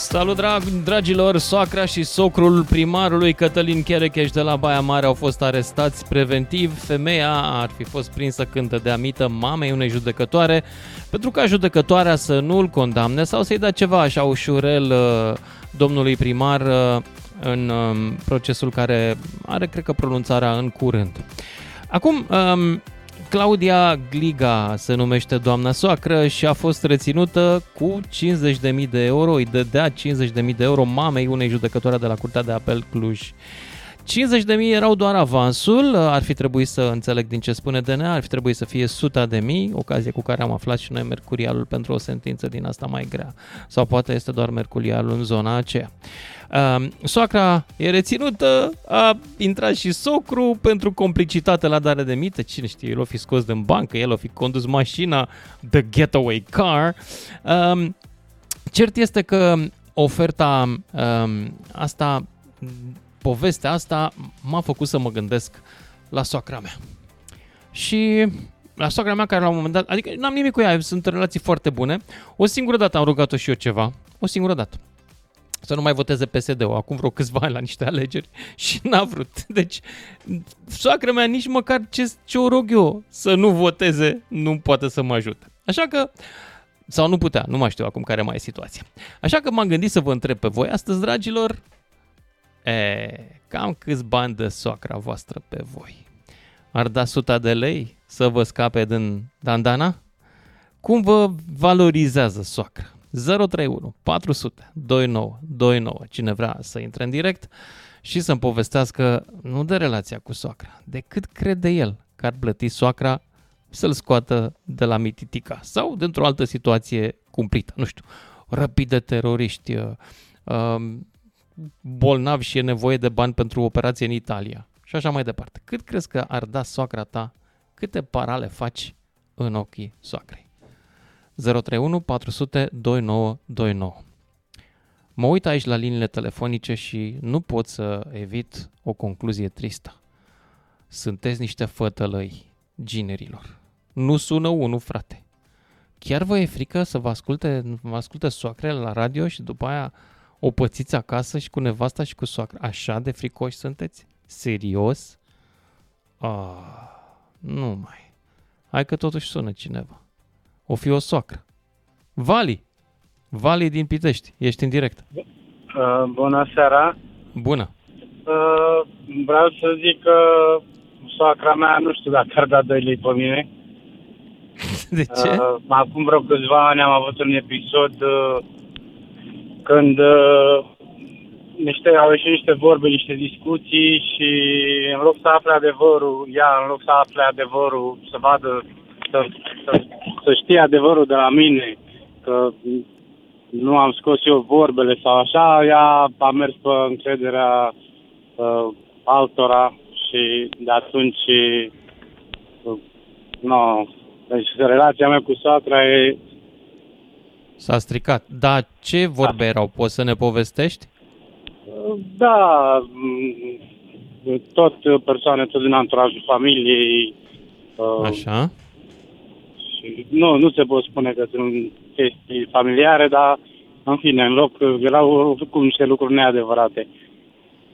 Salut, drag, dragilor! Soacra și socrul primarului Cătălin Cherecheș de la Baia Mare au fost arestați preventiv. Femeia ar fi fost prinsă când dădea mită mamei unei judecătoare pentru ca judecătoarea să nu-l condamne sau să-i dea ceva așa ușurel uh, domnului primar uh, în um, procesul care are, cred că, pronunțarea în curând. Acum, um, Claudia Gliga se numește doamna soacră și a fost reținută cu 50.000 de euro, îi dădea 50.000 de euro mamei unei judecătoare de la Curtea de Apel Cluj. 50 de mii erau doar avansul, ar fi trebuit să înțeleg din ce spune DNA, ar fi trebuit să fie 100 de mii, ocazie cu care am aflat și noi mercurialul pentru o sentință din asta mai grea. Sau poate este doar mercurialul în zona aceea. Uh, soacra e reținută, a intrat și socru pentru complicitate la dare de mită, cine știe, el o fi scos din bancă, el o fi condus mașina, the getaway car. Uh, cert este că oferta uh, asta povestea asta m-a făcut să mă gândesc la soacra mea. Și la soacra mea care la un moment dat, adică n-am nimic cu ea, sunt relații foarte bune. O singură dată am rugat-o și eu ceva, o singură dată. Să nu mai voteze PSD-ul, acum vreo câțiva ani la niște alegeri și n-a vrut. Deci, soacra mea nici măcar ce, ce o rog eu să nu voteze, nu poate să mă ajute. Așa că, sau nu putea, nu mai știu acum care mai e situația. Așa că m-am gândit să vă întreb pe voi astăzi, dragilor, E, cam câți bani de soacra voastră pe voi? Ar da 100 de lei să vă scape din dandana? Cum vă valorizează soacra? 031 400 29 29. Cine vrea să intre în direct și să-mi povestească nu de relația cu soacra, de cât crede el că ar plăti soacra să-l scoată de la mititica sau dintr-o altă situație cumplită, nu știu, răpit de teroriști, uh, um, bolnav și e nevoie de bani pentru operație în Italia și așa mai departe. Cât crezi că ar da soacra ta? Câte parale faci în ochii soacrei? 031 400 2929 Mă uit aici la liniile telefonice și nu pot să evit o concluzie tristă. Sunteți niște fătălăi ginerilor. Nu sună unul, frate. Chiar vă e frică să vă asculte, vă asculte soacrele la radio și după aia o pățiți acasă și cu nevasta și cu soacra. Așa de fricoși sunteți? Serios? Ah, nu mai. Hai că totuși sună cineva. O fi o soacră. Vali! Vali din Pitești. Ești în direct. Uh, bună seara! Bună! Uh, vreau să zic că soacra mea nu știu dacă ar da 2 lei pe mine. De ce? Uh, acum vreo câțiva ani am avut un episod uh, când uh, niște, au ieșit niște vorbe, niște discuții și în loc să afle adevărul, ea în loc să afle adevărul, să vadă, să, să, să știe adevărul de la mine, că nu am scos eu vorbele sau așa, ea a mers pe încrederea uh, altora și de atunci uh, no, deci relația mea cu soacra e S-a stricat. Da, ce vorbe da. erau? Poți să ne povestești? Da, mm, tot persoane, tot din anturajul familiei. Uh, Așa. Și nu, nu se pot spune că sunt chestii familiare, dar în fine, în loc erau cum niște lucruri neadevărate.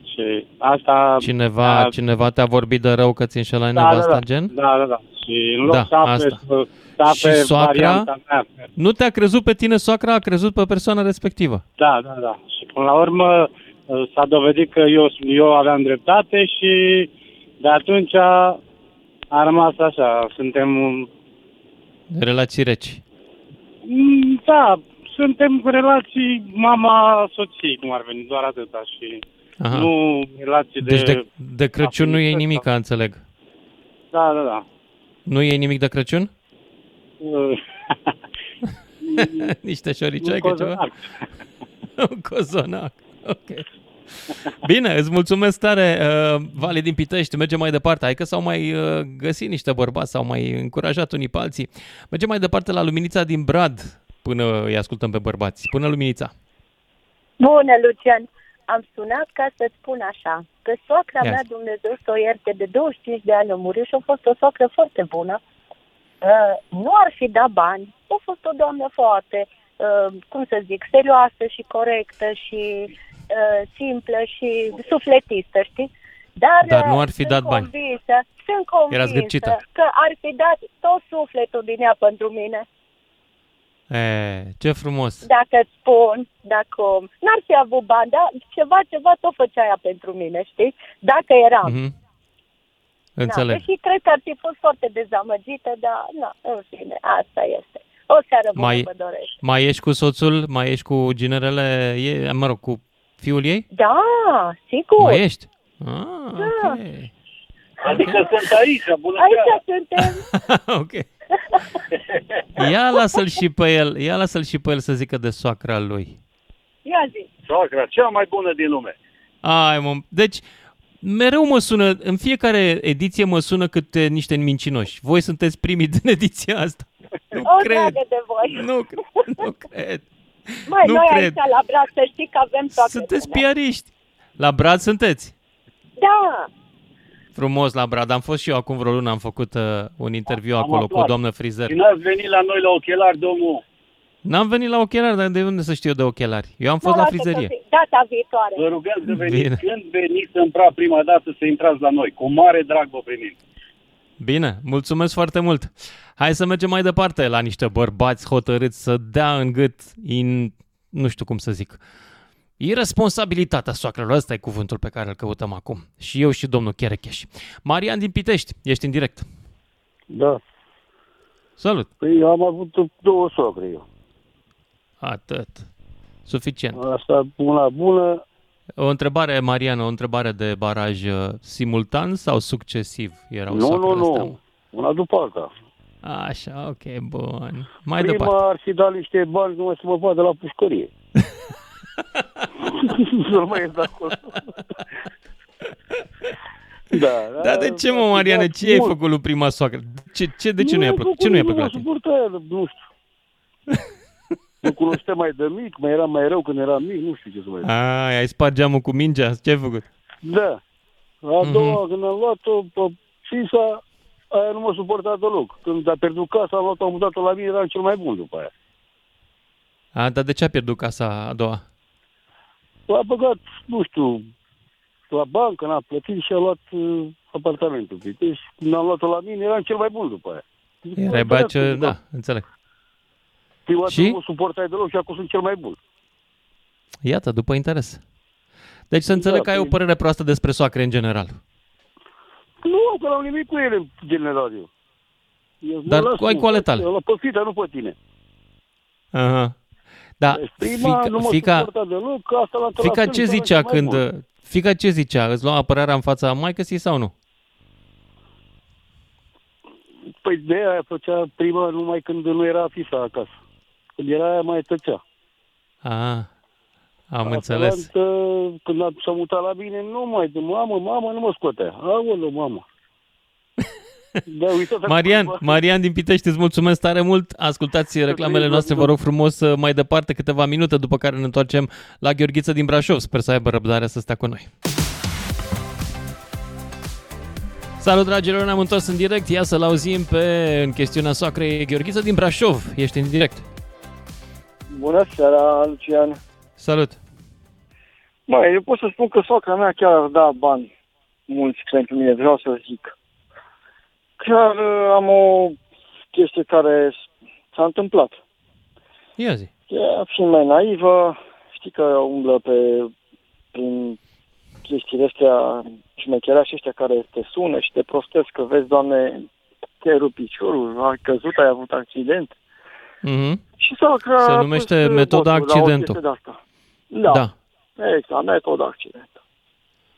Și asta... Cineva, a, cineva te-a vorbit de rău că ți înșelai da, nevasta, da, da, gen? Da, da, da. Și în loc da, să afle, să, să și soacra, mea. nu te-a crezut pe tine soacra, a crezut pe persoana respectivă. Da, da, da. Și până la urmă uh, s-a dovedit că eu, eu aveam dreptate și de atunci a, a rămas așa. Suntem... Relații reci. Mm, da, suntem relații mama-soții, cum ar veni, doar atâta și Aha. nu relații de... Deci de, de Crăciun nu e nimic, ca înțeleg. Da, da, da. Nu e nimic de Crăciun? Niște șoricioică ceva? Un cozonac. Ok. Bine, îți mulțumesc tare, uh, Vale din Pitești. Mergem mai departe. Hai că s-au mai uh, găsit niște bărbați, s-au mai încurajat unii pe alții. Mergem mai departe la Luminița din Brad până îi ascultăm pe bărbați. Până Luminița. Bună, Lucian. Am sunat ca să spun așa, că soacra yes. mea, Dumnezeu să o ierte, de 25 de ani a murit și a fost o soacră foarte bună. Uh, nu ar fi dat bani, a fost o doamnă foarte uh, cum să zic, serioasă și corectă și uh, simplă și sufletistă, știi? Dar, Dar nu ar fi sunt dat bani. Convinsă, sunt convinsă zgârcită. că ar fi dat tot sufletul din ea pentru mine. E, ce frumos. Dacă îți spun, dacă n-ar fi avut bani, dar ceva, ceva tot făcea ea pentru mine, știi? Dacă eram. Mhm. Da, Înțeleg. deși cred că ar fi fost foarte dezamăgită, dar na, în fine, asta este. O seară bună Mai- vă doresc. Mai ești cu soțul? Mai ești cu ginerele ei? Mă rog, cu fiul ei? Da, sigur. Mai ești? Ah, Da. ok. Adică sunt aici, bună Aici seara. suntem. ok. Ia lasă-l și pe el, ia lasă-l și pe el să zică de soacra lui. Ia zi. Soacra, cea mai bună din lume. Ai, mă. Deci, mereu mă sună, în fiecare ediție mă sună câte niște mincinoși. Voi sunteți primii din ediția asta. Nu O cred. dragă de voi. Nu, cre- nu cred. Mai nu noi cred. aici la braț să știi că avem toate Sunteți bune. piariști. La Brad sunteți? Da. Frumos la Brad. Am fost și eu acum vreo lună, am făcut uh, un interviu Am acolo cu o aflat. doamnă frizer. Și n-ați venit la noi la ochelari, domnul. N-am venit la ochelari, dar de unde să știu eu de ochelari? Eu am fost Nu, la lasă că frizerie. zi- Data viitoare. Vă rugăm să veniți. Bine. Când veniți în pra prima dată să intrați la noi. Cu mare drag vă primim. Bine, mulțumesc foarte mult. Hai să mergem mai departe la niște bărbați hotărâți să dea în gât, in, nu știu cum să zic, irresponsabilitatea soacrelor. Ăsta e cuvântul pe care îl căutăm acum. Și eu și domnul Cherecheș. Marian din Pitești, ești în direct. Da. Salut. Păi eu am avut două socre eu. Atât. Suficient. Asta una bună, O întrebare, Marian, o întrebare de baraj uh, simultan sau succesiv erau nu, soacrele nu, astea? nu. Una după alta. Așa, ok, bun. Mai Prima departe. ar fi dat niște bani numai să mă vadă la pușcărie. să nu mai ies de acolo. da, Dar de ce, mă, Mariane, ce ai făcut lui prima soacră? Ce, ce, de ce nu i-a plăcut? Ce nu i-a plăcut la tine? Suporta, nu știu. Nu cunoștea mai de mic, mai era mai rău când era mic, nu știu ce să mai zic. Ai, ai spart geamul cu mingea? Ce ai făcut? Da. A Mhm. doua, când am luat-o pe FISA, aia nu mă suporta deloc. Când a pierdut casa, am luat-o, am mutat-o la mine, era cel mai bun după aia. A, dar de ce a pierdut casa a doua? A băgat, nu știu, la bancă, n-a plătit și a luat uh, apartamentul. Deci, când am luat-o la mine, eram cel mai bun după aia. Erai băiat ce... Da, înțeleg. Prima dată Și? nu mă suportai deloc și acum sunt cel mai bun. Iată, după interes. Deci să înțeleg Da, că ai o păi- părere proastă despre soacre în general. Nu, că n-am nimic cu ele, în general eu. eu Dar mă las cu ai cu ale tale. Eu la păfita, nu pe tine. Aha. Da, Deci prima fica, nu mă fica, suporta deloc, că asta l-am fica tras ce în zicea cel mai când... bun. Fica ce zicea? Îți lua apărarea în fața maică sau nu? Păi de aia făcea prima numai când nu era fisa acasă. Când era aia mai tăcea. Ah, am Asta înțeles. altă, Când a- s-a mutat la mine, nu mai de mamă, mamă, nu mă scotea. Aoleu, mamă. Da, uitați Marian, Marian din Pitești, îți mulțumesc tare mult. Ascultați reclamele noastre, vă rog frumos, mai departe câteva minute, după care ne întoarcem la Gheorghiță din Brașov. Sper să aibă răbdare să stea cu noi. Salut, dragilor, ne-am întors în direct. Ia să-l auzim pe în chestiunea soacrei Gheorghiță din Brașov. Ești în direct. Bună seara, Lucian. Salut. Măi, eu pot să spun că soacra mea chiar ar da bani mulți pentru mine, vreau să zic. Chiar uh, am o chestie care s- s-a întâmplat. Ia zi. Ea, fiind mai naivă, știi că umblă pe, prin chestiile astea, șmecherași ăștia care te sună și te prostesc că vezi, doamne, te rup piciorul, ai căzut, ai avut accident. Mhm. Și soacra Se a numește pus, uh, metoda botul la o accidentul. chestie de-asta. Da. Da. Exact, metoda accident.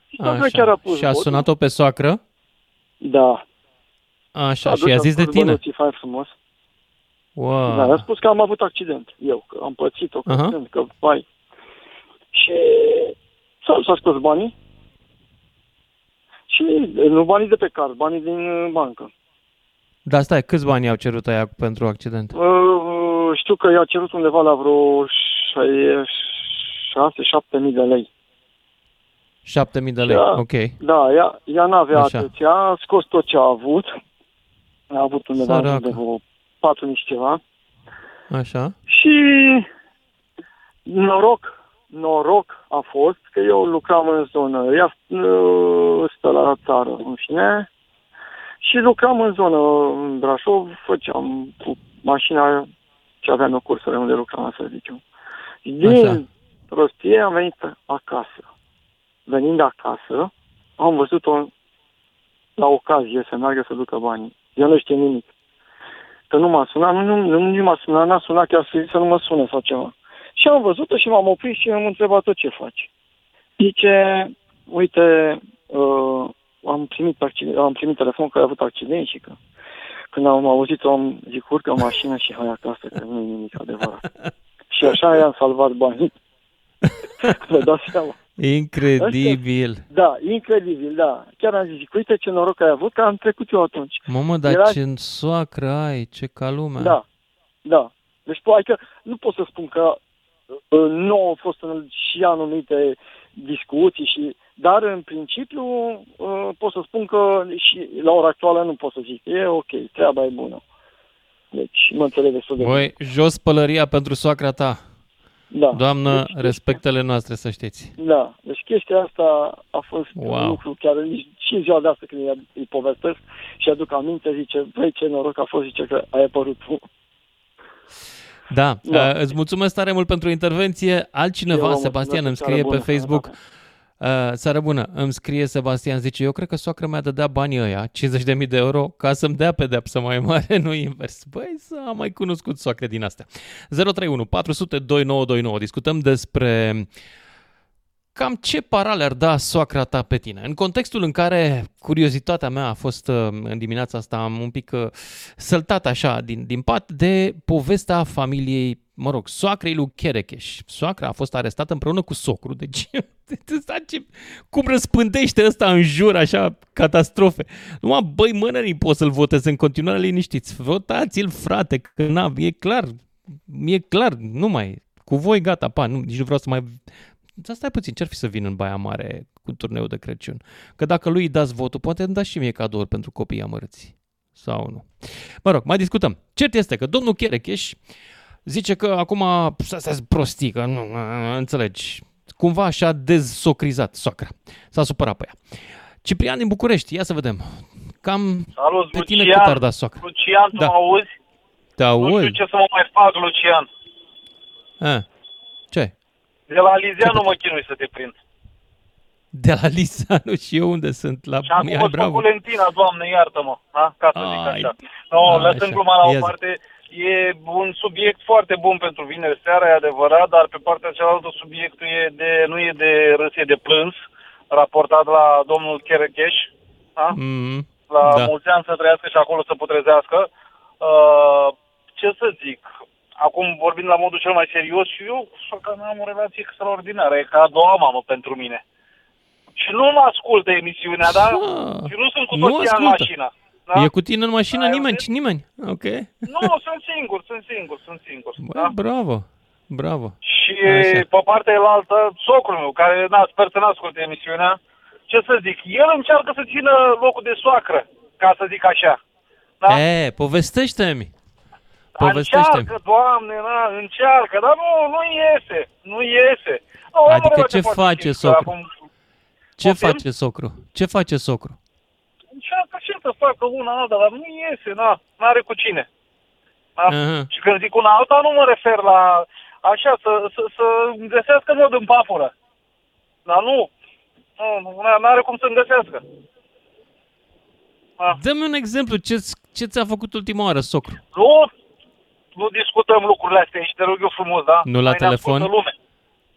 Și soacra chiar Așa. a pus Și a botul. sunat-o pe soacră. Da. Așa, S-a și dus, i-a a zis de spus, tine. bănuții, fain frumos. Wow. Da, a spus că am avut accident. Eu, că am pățit-o, că, Aha. sunt, că vai. Și s-a, s-a scos banii. Și nu banii de pe card, banii din uh, bancă. Dar stai, câți bani au cerut aia pentru accident? Uh, știu că i-a cerut undeva la vreo 6-7 mii de lei. 7000 de lei, Da. ok. Da, ea, ea n-avea Așa. atâția, a scos tot ce a avut. A avut undeva Săracă. de vreo 4 nici ceva. Așa. Și noroc, noroc a fost că eu lucram în zonă, ea uh, stă la țară, în fine, și lucram în zonă, în Brașov, făceam cu mașina ce aveam eu cursele unde lucram, să zicem. Și din Așa. prostie am venit acasă. Venind acasă, am văzut-o la ocazie să meargă să ducă banii. Eu nu știu nimic. Că nu m-a sunat, nu, nu, nu, nu m-a sunat, n-a sunat chiar să, să nu mă sune sau ceva. Și am văzut-o și m-am oprit și am întrebat-o ce faci. Zice, uite, uh, am, primit accident, am primit telefon că ai avut accident și că când am auzit-o, am zic, urcă în mașină și hai acasă, că nu e nimic adevărat. și așa i-am salvat banii. Vă dați seama. Incredibil. Da, incredibil, da. Chiar am zis, uite ce noroc ai avut, că am trecut eu atunci. Mamă, dar Era- ce soacră ai, ce ca lumea. Da, da. Deci, po- adică, nu pot să spun că uh, nu au fost în, și anumite discuții, și, dar în principiu uh, pot să spun că și la ora actuală nu pot să zic. E ok, treaba e bună. Deci mă înțeleg destul de bine. Băi, jos pălăria pentru soacra ta. Da. Doamnă, Deci, respectele noastre, să știți. Da, deci chestia asta a fost Wow. un lucru chiar nici- și în ziua de asta când îi, îi povestesc și aduc aminte, zice, băi, ce noroc a fost, zice că ai apărut tu. Da, Da. Uh, îți mulțumesc tare mult pentru intervenție. Altcineva, Eu vă Sebastian, îmi mulțumesc, scrie pe seară bună, Facebook. Uh, seară bună, îmi scrie Sebastian, zice, eu cred că soacra mea dădea banii ăia, 50.000 de euro, ca să-mi dea pedeapsă mai mare, nu invers. Băi, să am mai cunoscut soacre din astea. 031 400 2929. Discutăm despre cam ce parale ar da soacra ta pe tine. În contextul în care curiozitatea mea a fost uh, în dimineața asta, am un pic uh, săltat așa din, din pat de povestea familiei, mă rog, soacrei lui Cherecheș. Soacra a fost arestată împreună cu socru, deci ăsta ce, cum răspândește ăsta în jur așa catastrofe. Numai băi mănării pot să-l voteze în continuare liniștiți. Votați-l, frate, că na, e clar, e clar, nu mai, cu voi gata, pa, nu, nici nu vreau să mai dar stai puțin, ce-ar fi să vin în Baia Mare cu turneu de Crăciun? Că dacă lui îi dați votul, poate îmi dați și mie cadouri pentru copiii amărâți. Sau nu. Mă rog, mai discutăm. Cert este că domnul Cherecheș zice că acum asta e prostii, că nu, înțelegi. Cumva așa dezsocrizat soacra. S-a supărat pe ea. Ciprian din București, ia să vedem. Cam Salut, pe tine Lucian. cât ar da soacra? Lucian, tu Da. mă auzi? Te Nu știu auzi? ce să mă mai fac, Lucian. A, ce? De la Lizeanu mă chinui să te prind. De la Lisanu și eu unde sunt? La Și acum Mihai sunt Bravo. cu Valentina, doamne, iartă-mă, ha? ca să zic Ai. așa. No, Ai, lăsând așa. gluma la Ia o zi. parte, e un subiect foarte bun pentru vineri seara, e adevărat, dar pe partea cealaltă subiectul e de, nu e de râs, e de plâns, raportat la domnul Cherecheș, ha? Mm, la Da. da. mulți ani să trăiască și acolo să putrezească. Uh, ce să zic, acum vorbind la modul cel mai serios, și eu că am o relație extraordinară, e ca a doua mamă pentru mine. Și nu mă ascultă emisiunea, da? Ah, Și nu sunt cu nu toții în ascultă. mașină. Da? E cu tine în mașină Ai nimeni, auzit? nimeni. Ok. Nu, sunt singur, sunt singur, sunt singur. Bă, Da? bravo. Bravo. Și Așa. pe partea elaltă, socrul meu, care na, sper să n-asculte emisiunea, ce să zic, el încearcă să țină locul de soacră, ca să zic așa. Da? E, povestește-mi. Povestește-mi. Încearcă, doamne, na, încearcă, dar nu, nu iese, nu iese. Nu, am Adică o relație ce foarte face simplă, socru? acum Ce Poftim? face socru? Ce face socru? Încearcă și el să facă una alta, dar nu iese, na, n-are cu cine. Da? Aha. Și când zic una alta, nu mă refer la așa, să, să, să găsească nod în papură. Dar nu, nu, n- n-are cum să-mi găsească. Da. Dă-mi un exemplu. Ce, ce ți-a făcut ultima oară, socru? Nu, nu discutăm lucrurile astea aici, te rog eu frumos, da? Nu la Mai ne telefon? ascultă Lume.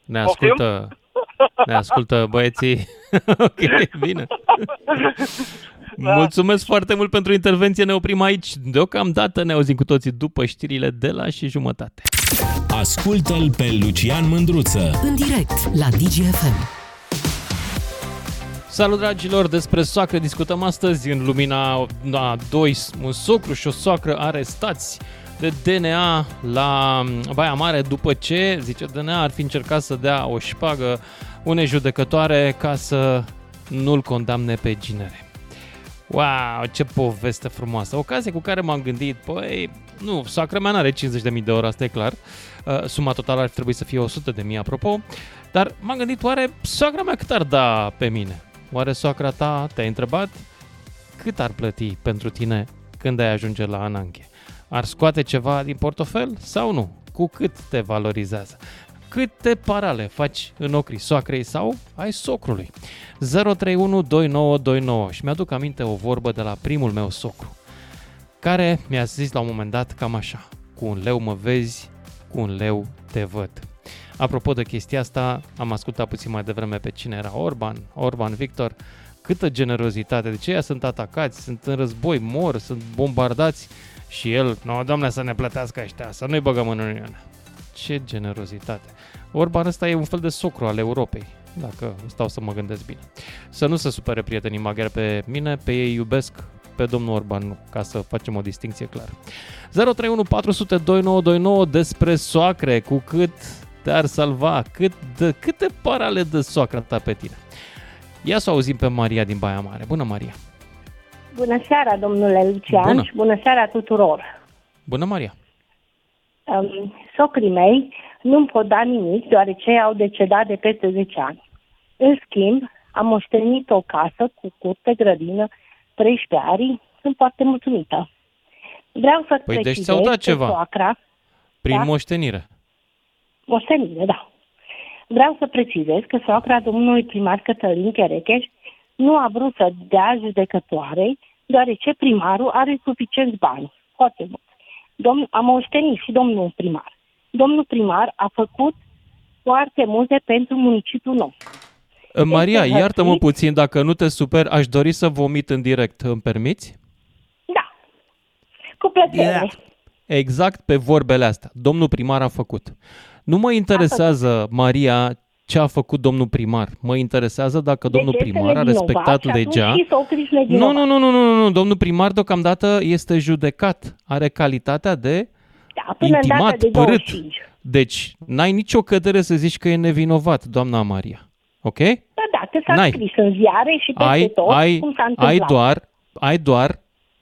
Ne Poftim? ascultă, ne ascultă băieții. ok, bine. Da. Mulțumesc foarte mult pentru intervenție. Ne oprim aici. Deocamdată ne auzim cu toții după știrile de la și jumătate. Ascultă-l pe Lucian Mândruță. În direct la DGFM. Salut dragilor, despre soacră discutăm astăzi în lumina a doi, un socru și o soacră arestați de DNA la Baia Mare după ce, zice DNA, ar fi încercat să dea o șpagă unei judecătoare ca să nu-l condamne pe ginere. Wow, ce poveste frumoasă! Ocazie cu care m-am gândit, păi, nu, soacră mea n-are 50.000 de euro, asta e clar. Uh, suma totală ar trebui să fie 100.000 apropo. Dar m-am gândit, oare soacra mea cât ar da pe mine? Oare soacra ta te-ai întrebat cât ar plăti pentru tine când ai ajunge la Ananche? Ar scoate ceva din portofel sau nu? Cu cât te valorizează? Câte parale faci în ochii soacrei sau ai socrului? 0312929 și mi-aduc aminte o vorbă de la primul meu socru care mi-a zis la un moment dat cam așa, cu un leu mă vezi, cu un leu te văd. Apropo de chestia asta, am ascultat puțin mai devreme pe cine era Orban, Orban Victor, câtă generozitate, de ce sunt atacați, sunt în război, mor, sunt bombardați și el, no, doamne, să ne plătească ăștia, să nu-i băgăm în Uniune. Ce generozitate. Orban ăsta e un fel de socru al Europei, dacă stau să mă gândesc bine. Să nu se supere prietenii maghiari pe mine, pe ei iubesc, pe domnul Orban nu, ca să facem o distinție clară. 031 400 2929 despre soacre, cu cât te-ar salva, cât de, câte parale de soacra ta pe tine. Ia să auzim pe Maria din Baia Mare. Bună, Maria! Bună seara, domnule Lucian, Bună. și bună seara tuturor. Bună, Maria! Um, socrii mei nu-mi pot da nimic, deoarece au decedat de peste 10 ani. În schimb, am moștenit o casă cu curte, grădină, 13 ari, sunt foarte mulțumită. Vreau să Păi, deci precizez ți-au dat că ceva. Soacra, Prin Da. moștenire. moștenire, da. Vreau să precizez că soacra domnului primar Cătălin Cherecheș nu a vrut să dea judecătoarei, deoarece primarul are suficienți bani, foarte mult. Domn, am moștenit și domnul primar. Domnul primar a făcut foarte multe pentru municipiul nostru. Maria, Este iartă-mă hărțuit. puțin, dacă nu te super, aș dori să vomit în direct. Îmi permiți? Da, cu plăcere. Yeah. Exact pe vorbele astea. Domnul primar a făcut. Nu mă interesează, Maria, ce a făcut domnul primar. Mă interesează dacă domnul Deci este primar a nevinovat respectat și atunci legea. și socrii sunt Nu, nevinovați. nu, nu, nu, nu, nu, nu. Domnul primar deocamdată este judecat. Are calitatea de Da, până în data intimat, de părât. 25. Deci, n-ai nicio cădere să zici că e nevinovat, doamna Maria. Ok? Da, da, că s-a N-ai. scris în ziare și peste ai, tot ai, cum s-a ai, întâmplat. doar, ai doar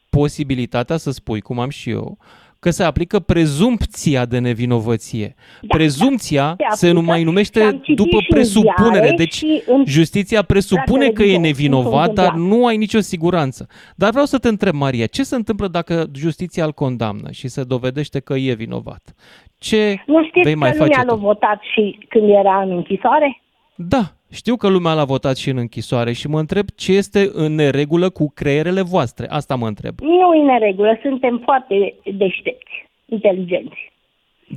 posibilitatea să spui, cum am și eu, că se aplică prezumpția de nevinovăție. Da, Prezumția da, se se nu aplică mai și numește am citit după și în presupunere. ziare Deci și în- justiția presupune la că e televizor, nevinovat, cum s-a dar întâmplat. nu ai nicio siguranță. Dar vreau să te întreb, Maria, ce se întâmplă dacă justiția îl condamnă și se dovedește că e vinovat? Ce Nu știți vei că mai lumea face l-a tu? votat și când era în închisoare? Da, știu că lumea l-a votat și în închisoare și mă întreb ce este în neregulă cu creierele voastre. Asta mă întreb. Nu e în regulă, suntem foarte deștepți, inteligenți.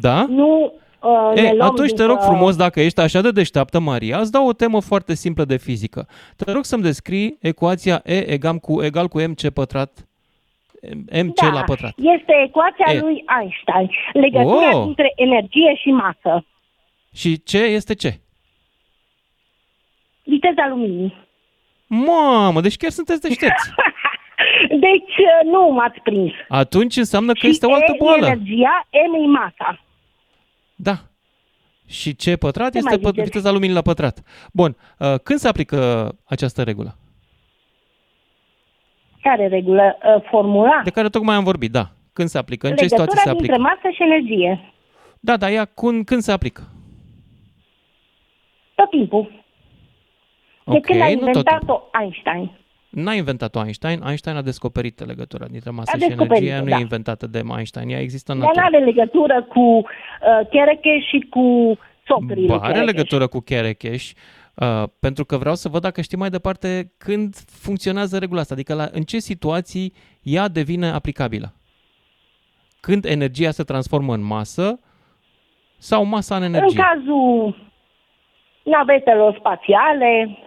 Da? Nu uh, ne E, luăm atunci te după... rog frumos, dacă ești așa de deșteaptă, Maria, îți dau o temă foarte simplă de fizică. Te rog să-mi descrii ecuația E egal cu, egal cu mc pătrat, mc da, la pătrat. este ecuația E. lui Einstein. Legătura Oh! dintre energie și masă. Și ce este ce? Viteza luminii. Mamă, deci chiar sunteți deștepți. Deci uh, nu m-ați prins. Atunci înseamnă că și este o altă E boală. energia, M e masa. Da. Și ce pătrat Ce este mai pă- ziceți? viteza luminii la pătrat. Bun, uh, când se aplică această regulă? Care regulă? Uh, formula? De care tocmai am vorbit, da. Când se aplică? În ce Legătura situații se dintre aplică? masă și energie. Da, da, ea când, când se aplică? Tot timpul. De Ok, când a nu tot inventat-o Einstein. N-a inventat-o Einstein, Einstein a descoperit legătura dintre masă A și descoperit-o, energie, nu da. e inventată de Einstein, ea există în Dar natură. nu are legătură cu uh, Cherecheș și cu socrii Ba, lui are Cherecheș. legătură cu Kerekeș, uh, pentru că vreau să văd dacă știi mai departe când funcționează regula asta, adică la, în ce situații ea devine aplicabilă. Când energia se transformă în masă sau masa în În energie. cazul navetelor spațiale,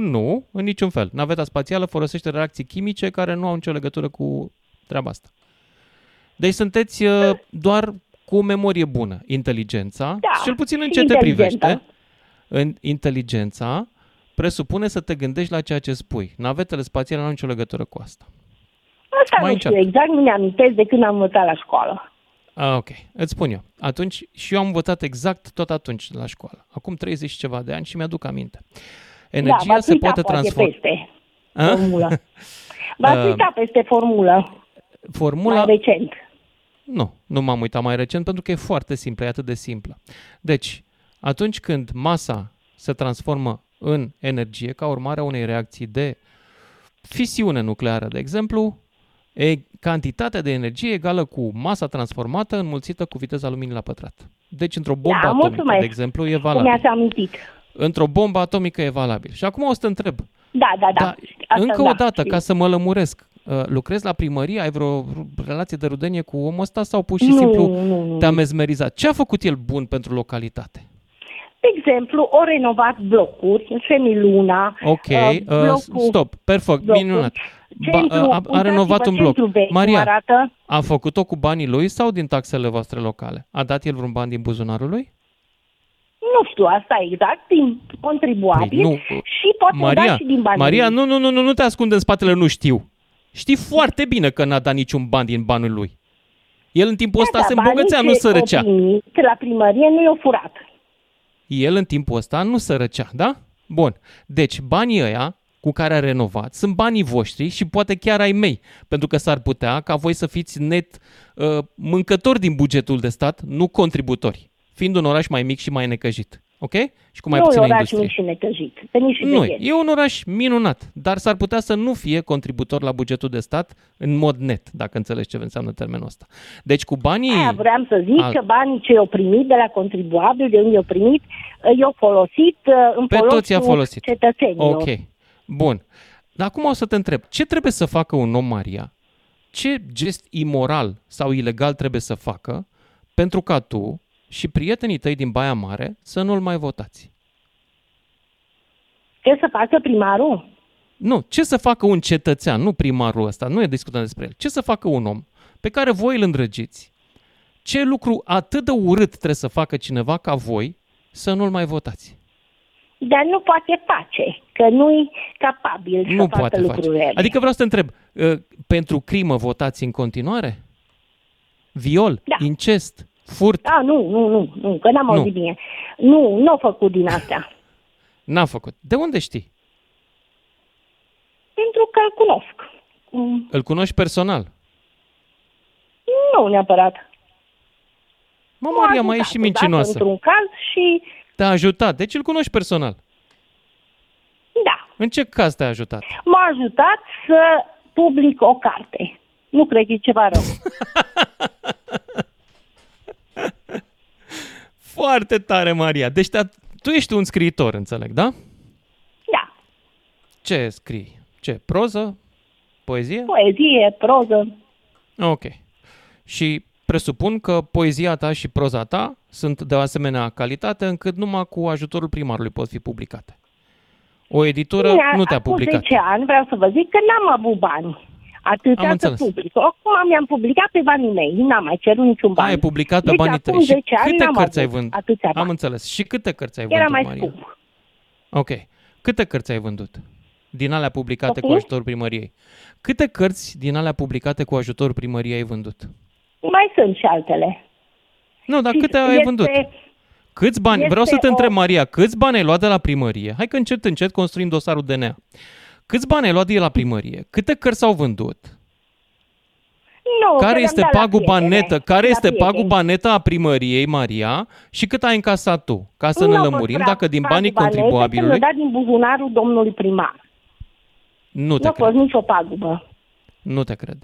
Nu, în niciun fel. Naveta spațială folosește reacții chimice care nu au nicio legătură cu treaba asta. Deci sunteți uh, doar cu o memorie bună. Inteligența, Da, cel puțin în și ce te inteligentă. privește, în inteligența presupune să te gândești la ceea ce spui. Navetele spațiale nu au nicio legătură cu asta. asta Mai nu încearcă. știu exact, nu mi-amintesc de când am învățat la școală. Ah, ok, îți spun eu. Atunci, și eu am învățat exact tot atunci la școală. Acum 30 și ceva de ani și mi-aduc aminte. Energia da, v-ați se uitat poate poate transforma. peste Ah? formulă. V-ați Uh, uitat peste formulă Formula, mai recent. Nu, nu m-am uitat mai recent pentru că e foarte simplă, e atât de simplă. Deci, atunci când masa se transformă în energie ca urmare a unei reacții de fisiune nucleară, de exemplu, e cantitatea de energie egală cu masa transformată înmulțită cu viteza luminii la pătrat. Deci, într-o bombă Da, atomică, mulțumesc. de exemplu, e Cum valabil. mi-ați amintit. Într-o bombă atomică e valabil. Și acum o să te întreb, Da, da, da. da, Asta încă da, o dată, știu. ca să mă lămuresc, uh, lucrezi la primărie, ai vreo relație de rudenie cu omul ăsta sau pur și Nu, simplu nu, nu. te-a mezmerizat? Ce a făcut el bun pentru localitate? De exemplu, o renovat blocuri, Semiluna, Ok, uh, uh, blocul, stop, perfect, blocul. minunat. Centru, a, a uitați-vă, renovat un bloc. centru vechi, cum Maria, arată. a făcut-o cu banii lui sau din taxele voastre locale? A dat el vreun bani din buzunarul lui? Nu știu asta exact, din contribuabil Păi nu. și poate Maria, da și din banii. Maria, lui. nu, nu, nu, nu, nu te ascunde în spatele nu știu. Știi foarte bine că n-a dat niciun ban din banul lui. El în timpul ăsta da, se banii îmbogățea, nu ce sărăcea. o primit la primărie nu i-au furat. El în timpul ăsta nu sărăcea, da? Bun. Deci banii ăia cu care a renovat sunt banii voștri și poate chiar ai mei, pentru că s-ar putea ca voi să fiți net uh, mâncători din bugetul de stat, nu contributori, fiind un oraș mai mic și mai necăjit. Ok? Și cu mai nu e puțină oraș industrie. mic și necăjit. Veni și Nu, vegheri. e un oraș minunat, dar s-ar putea să nu fie contributor la bugetul de stat în mod net, dacă înțelegi ce înseamnă termenul ăsta. Deci cu banii... Aia vreau să zic Al- că banii ce i-au primit de la contribuabil, de unde i-au primit, i-au folosit uh, în Pe folosul toți i-a folosit. cetățenilor. Ok, bun. Dar acum o să te întreb, ce trebuie să facă un om, Maria? Ce gest imoral sau ilegal trebuie să facă pentru ca tu și prietenii tăi din Baia Mare să nu-l mai votați? Ce să facă primarul? Nu, ce să facă un cetățean, nu primarul ăsta, nu e discutăm despre el. Ce să facă un om pe care voi îl îndrăgiți? Ce lucru atât de urât trebuie să facă cineva ca voi să nu-l mai votați? Dar nu poate face, că nu-i capabil să nu facă poate face. lucrurile. Adică vreau să te întreb, uh, pentru crimă votați în continuare? Viol? Da. Incest? Furt? Da, nu, nu, nu, nu, că n-am Nu. auzit bine. Nu, nu au făcut din astea. N-a făcut. De unde știi? Pentru că îl cunosc. Mm, Îl cunoști personal? Nu neapărat. Mă, M-a Maria, mai e ajutat și odată mincinoasă. Într-un caz și, Te-a ajutat, deci îl cunoști personal. da, În ce caz te-a ajutat? m-a ajutat să public o carte. Nu cred că e ceva rău. Foarte tare, Maria. Deci te tu ești un scriitor, înțeleg, da? Da, Ce scrii? Ce? Proză? Poezie? poezie, proză. Ok. Și presupun că poezia ta și proza ta sunt de o asemenea calitate încât numai cu ajutorul primarului pot fi publicate. O editură Bine, nu te-a acum publicat. 10 ani vreau să vă zic că n-am avut bani. Atâția Am să înțeles. public. Acum mi-am publicat pe banii mei. N-am mai cerut niciun ban. Ai publicat pe deci, banii acum tăi. Și 10 ani câte n-am cărți ai avut vândut? Atâția bani. Am înțeles. Și câte cărți ai Era vândut, mai Maria? scump. Ok. Câte cărți ai vândut? Din alea publicate cu Poftim? ajutorul primăriei. Câte cărți din alea publicate cu ajutorul primăriei ai vândut? Mai sunt și altele. Nu, dar Și câte ai este- vândut? Câți bani? este Vreau să te o- întreb, Maria, câți bani ai luat de la primărie? Hai că încet, încet construim dosarul DNA. Câți bani ai luat de la primărie? Câte cărți s-au vândut? Nu, că care le-am este dat la paguba prietene, netă? Care la este prieteni. paguba netă a primăriei, Maria? Și cât ai încasat tu? Ca să Nu ne a fost lămurim prea dacă din banii paguba netă, contribuabilului că mi-a dat din buzunarul domnului primar. nu Nu te a fost cred. nicio pagubă. Nu te cred.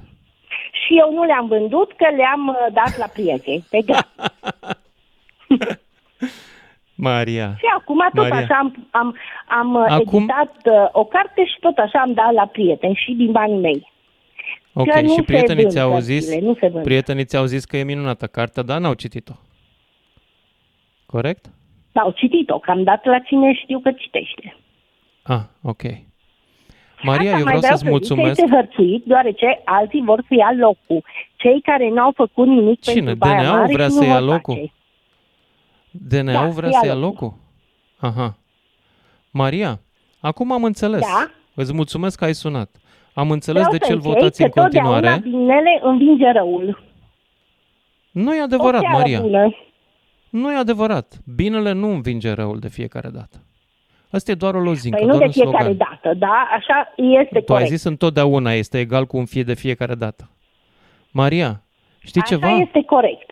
Și eu nu le-am vândut, că le-am uh, dat la prieteni, pe gras. Maria. Și acum tot Maria. așa am, am, am uh, Acum- editat uh, o carte și tot așa am dat la prieteni și din banii mei. Ok, Că nu și se prietenii vând ți-au cărțile, zis, nu se vând. prietenii ți-au zis că e minunată cartea, dar n-au citit-o. Corect? Au citit-o, că am dat la cine știu că citește. Ah, ok. Maria, Asta eu mai vreau să-ți să zic că mulțumesc. este hărțuit, deoarece alții vor să ia locul. Cei care n-au făcut nimic Cine? pentru Baia DNA-ul Mare vrea și să nu ia vor locul? face. DNA-ul Da, vrea ia să ia locul. locul? Aha. Maria, acum am înțeles. Da. Îți mulțumesc că ai sunat. Am înțeles Vreau de ce îl să închei votați în că totdeauna continuare. binele învinge răul. Nu e O adevărat, seară Maria. bună. Nu e adevărat. Binele nu învinge răul de fiecare dată. Asta e doar o lozincă, Păi nu doar de un fiecare slogan. dată, da? Așa este Tu ai corect. zis întotdeauna este egal cu un fie de fiecare dată. Maria, Știi Așa ceva? este corect.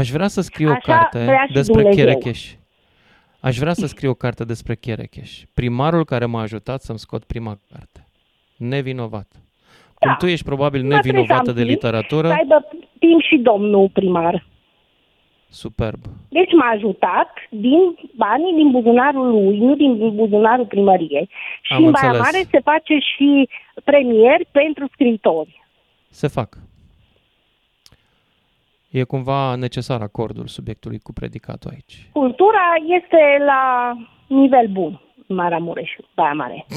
Aș vrea să scriu o Așa carte vrea și despre Dumnezeu. Cherecheș. Aș vrea să scriu o carte despre Cherecheș. Primarul care m-a ajutat să-mi scot prima carte. Nevinovat. Cum Da. tu ești probabil Nu trebuie să nevinovată am de timp, literatură, Să aibă timp și domnul primar. superb. Deci m-a ajutat din banii din buzunarul lui, nu din buzunarul primăriei. Și Am în Baia înțeles. Mare se face și premieri pentru scriitori. Se fac. E cumva necesar acordul subiectului cu predicatul aici. Cultura este la nivel bun în Maramureș, Baia Mare.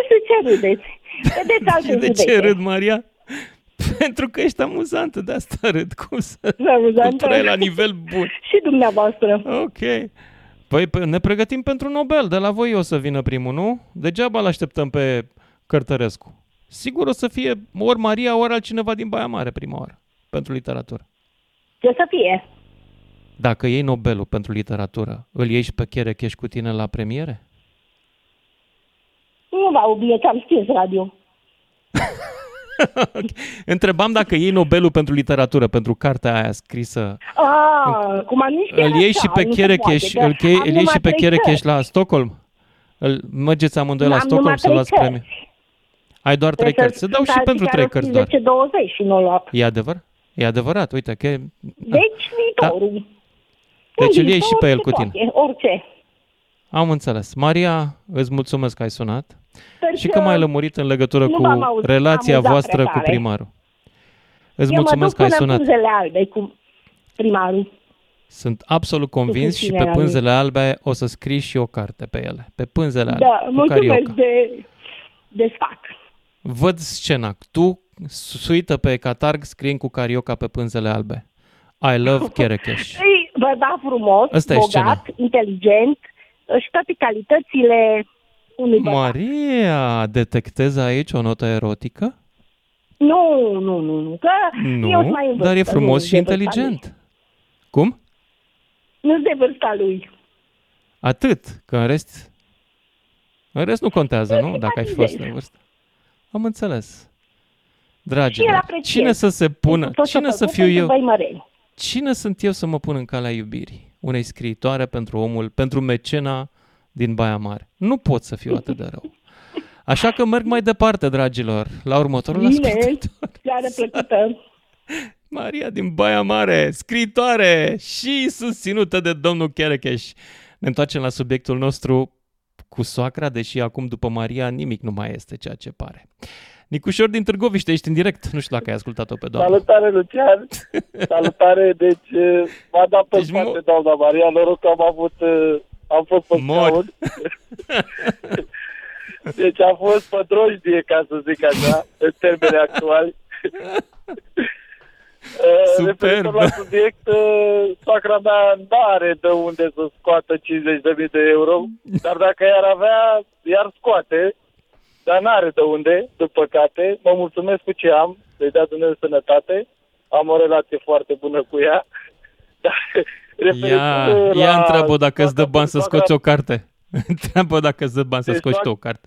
Este ce râdeți? Vedeți alte Și de județe. ce râd, Maria? Pentru că ești amuzantă, de asta râd. Cum să... Amuzantă. Cultura e la nivel bun. Și dumneavoastră. Ok. Păi pe- ne pregătim pentru Nobel. De la voi o să vină primul, nu? Degeaba îl așteptăm pe Cărtărescu. Sigur o să fie ori Maria, ori altcineva din Baia Mare prima oară pentru literatură. Ce să fie? Dacă iei Nobelul pentru literatură, îl ieși și pe Cherecheș cu tine la premiere? Nu v-au bine că am stins radio. Întrebam dacă iei Nobelul pentru literatură, pentru cartea aia scrisă. Ah, cum am nici Îl ieși și pe Cherecheș, îl, chei, îl ieși și pe Cherecheș la Stockholm? Îl, mergeți amândoi la Am Stockholm numai să luați trei premiu? Ai doar trei cărți. Se dau și pentru trei cărți doar. 20 și nu luat. E adevăr? E adevărat, uite că... Deci viitorul. Deci Un îl iei și viitor pe el se cu tine. poate, Orice. Am înțeles. Maria, îți mulțumesc că ai sunat Sper și că m-ai lămurit în legătură nu cu v-am auzit, relația amuzat voastră prea cu tare. primarul. Îți Eu mulțumesc că mă ai duc până sunat. în pânzele albe cu primarul. Sunt absolut convins și pe susținerea lui. pânzele albe o să scrii și o carte pe ele. Pe pânzele albe, Da, cu mulțumesc carioca. de, de sfac. Văd scena. Tu, suită pe catarg, scriind cu carioca pe pânzele albe. I love Cherecheș. Și bărbat frumos, Asta e bogat, scena. inteligent și toate calitățile unui bărbat. Maria, detectezi aici o notă erotică? Nu, nu, nu, nu, că eu sunt Nu, mai în dar e vârstă, frumos nu și de vârsta inteligent. Cum? Lui. Nu de vârsta lui. Atât, că în rest... În rest nu contează, nu? Dacă ai fost simpatizez. în vârstă. Am înțeles. Și el Dragilor, apreciez. cine să se pună, Tot ce cine să făcut fiu pentru eu? Băimăreni. Cine sunt eu să mă pun în calea iubirii unei scriitoare pentru omul, pentru mecena din Baia Mare? Nu pot să fiu atât de rău. Așa că merg mai departe, dragilor, la următorul Bine, ascultător. seară plăcută. Maria din Baia Mare, scriitoare și susținută de domnul Cherecheș. Ne întoarcem la subiectul nostru cu soacra, deși acum după Maria nimic nu mai este ceea ce pare. Nicușor din Târgoviște, ești în direct. Nu știu dacă ai ascultat-o pe doamnă. Salutare, Lucian! Salutare! Deci eh, m-a dat pe Deci spate mo- doamna Maria, noroc că am avut, eh, am fost pe Mori. scaun. Deci am fost pe drojdie, ca să zic așa, în termeni actuali. Eh, Superb. Referitor la subiect, eh, soacra mea nu are de unde să scoată 50.000 de euro, dar dacă i-ar avea, i-ar scoate, dar n-are de unde, din păcate. Mă mulțumesc cu ce am, să-i dea Dumnezeu sănătate. Am o relație foarte bună cu ea. Dar, Ia, referitor ia la întreabă dacă îți dă soacra- bani să soacra- scoți o carte. Întreabă dacă îți dă bani să Deci scoți tu soac- o carte.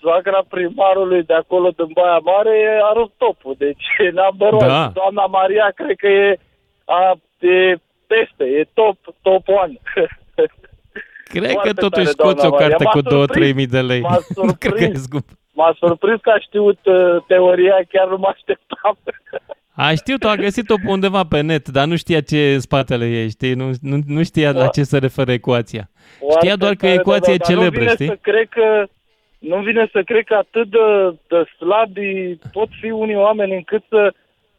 Soacra primarului de acolo din Baia Mare a rupt topul. Deci e number one. Da. Doamna Maria cred că e, a, e peste, e top, top one. Cred Foarte că totuși tare, scoți o doamna Maria. carte M-a cu 2-3 surprins. mii de lei. M-a Nu cred că e surprins. scump. M-a surprins că a știut uh, teoria, chiar nu mă așteptam. A știut, a găsit-o pe undeva pe net, dar nu știa ce e în spatele ei, știi? Nu, nu, nu știa la Da. ce se referă ecuația. Foarte Știa doar că tare, ecuația da, e da, dar celebră, nu vine știi? Să cred că, nu vine să cred că atât de, de slabi pot fi unii oameni încât să...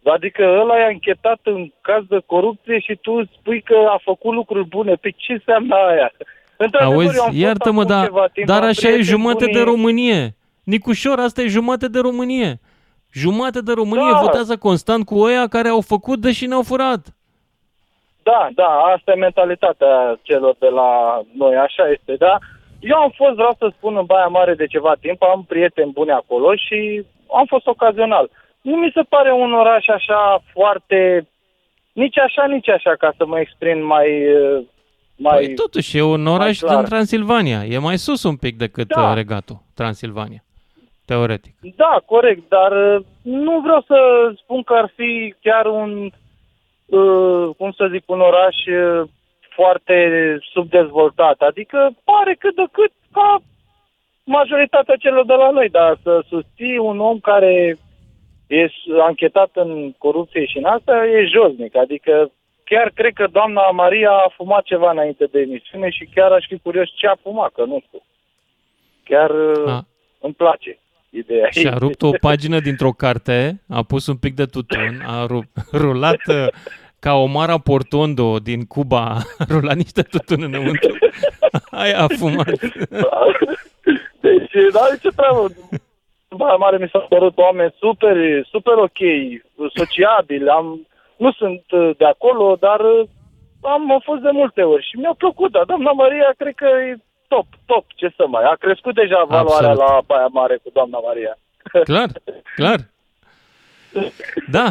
Adică ăla e închetat în caz de corupție și tu spui că a făcut lucruri bune. Pe ce înseamnă aia? Într-adevăr, eu am Auzi, fost iartă-mă, acum dar, ceva timp, dar am așa e prieteni jumate de buni. Românie. Nicușor, asta e jumate de Românie. Jumate de Românie Da. votează constant cu oia care au făcut deși ne-au furat. Da, da, asta e mentalitatea celor de la noi, așa este, da. Eu am fost, vreau să spun, în Baia Mare de ceva timp, am prieteni buni acolo și am fost ocazional. Nu mi se pare un oraș așa foarte, nici așa, nici așa, ca să mă exprim mai... eh, mai Păi totuși, e un oraș clar. din Transilvania. E mai sus un pic decât Da. da. regatul, Transilvania. Teoretic. Da, corect, dar uh, nu vreau să spun că ar fi chiar un, uh, cum să zic, un oraș uh, foarte subdezvoltat. Adică pare cât de cât ca majoritatea celor de la noi, dar să susții un om care e anchetat în corupție și în asta e josnic. Adică chiar cred că doamna Maria a fumat ceva înainte de emisiune și chiar aș fi curios ce a fumat, că nu știu. Chiar a. A. îmi place ideea. Și-a rupt o pagină dintr-o carte, a pus un pic de tutun, a ru- rulat uh, ca o Mara Portondo din Cuba, a rulat niște tutun înăuntru. Aia a fumat. Deci, dar ce treabă? Baia Mare mi s-au părut oameni super, super ok, sociabili, am, nu sunt uh, de acolo, dar uh, am, am fost de multe ori și mi-a plăcut, dar doamna Maria cred că e top, top, ce să mai, a crescut deja valoarea Absolut. la Baia Mare cu doamna Maria. Clar, clar. Da,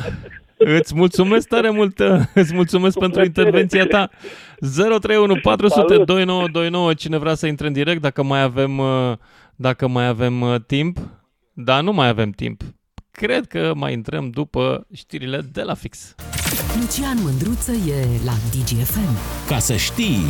îți mulțumesc tare mult, uh, îți mulțumesc Cu pentru plăcere. intervenția ta. 031 400 2929, cine vrea să intre în direct, dacă mai avem, uh, dacă mai avem uh, timp. Da, nu mai avem timp. Cred că mai intrăm după știrile de la fix. Lucian Mândruță e la DGFM. Ca să știi,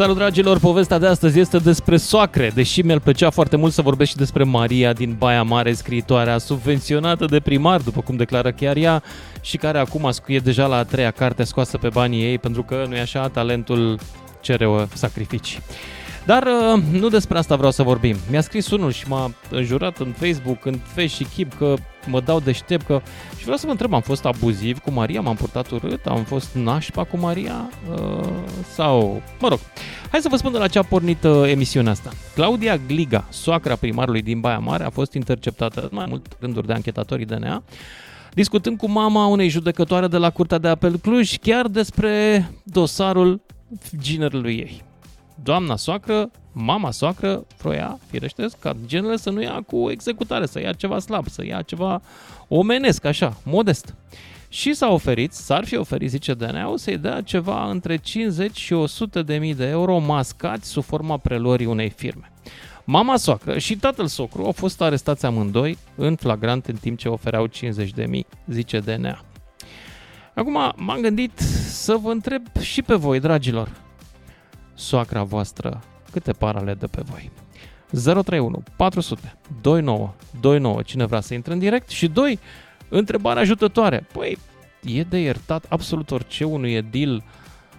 Salut dragilor, povestea de astăzi este despre soacre, deși mi-ar plăcea foarte mult să vorbesc și despre Maria din Baia Mare, scriitoarea subvenționată de primar, după cum declară chiar ea, și care acum e deja la a treia carte scoasă pe banii ei, pentru că, nu-i așa, talentul cere uh, sacrificii. Dar uh, nu despre asta vreau să vorbim. Mi-a scris unul și m-a înjurat în Facebook, în Face și Chip că mă dau deștept că... Și vreau să vă întreb, am fost abuziv cu Maria, m-am purtat urât, am fost nașpa cu Maria uh, sau... Mă rog, hai să vă spun de la ce a pornit uh, emisiunea asta. Claudia Gliga, soacra primarului din Baia Mare, a fost interceptată în mai mult rânduri de anchetatorii DNA discutând cu mama unei judecătoare de la Curtea de Apel Cluj chiar despre dosarul ginerului ei. Doamna soacră, mama soacră, vroia, firește, ca genele să nu ia cu executare, să ia ceva slab, să ia ceva omenesc, așa, modest. Și s-a oferit, s-ar fi oferit, zice DNA, să-i dea ceva între 50 și 100 de mii de euro mascați sub forma preluării unei firme. Mama soacră și tatăl socru au fost arestați amândoi în flagrant în timp ce ofereau 50 de mii, zice DNA. Acum m-am gândit să vă întreb și pe voi, dragilor, soacra voastră, câte parale dă pe voi? 031 400 29 29, cine vrea să intre în direct și 2, întrebarea ajutătoare. Păi, e de iertat absolut orice unui edil,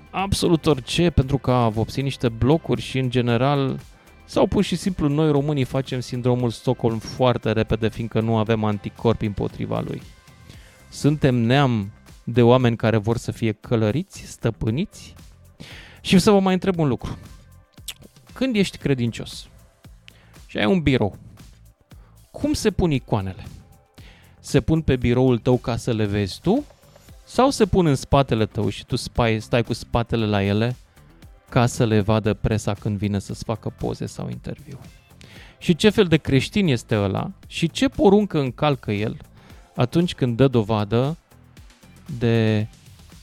absolut orice pentru că a vopsit niște blocuri și în general sau pur și simplu noi românii facem sindromul Stockholm foarte repede fiindcă nu avem anticorpi împotriva lui. Suntem neam de oameni care vor să fie călăriți, stăpâniți? Și să vă mai întreb un lucru. Când ești credincios și ai un birou, cum se pun icoanele? Se pun pe biroul tău ca să le vezi tu? Sau se pun în spatele tău și tu spai, stai cu spatele la ele ca să le vadă presa când vine să-ți facă poze sau interviu? Și ce fel de creștin este ăla și ce poruncă încalcă el atunci când dă dovadă de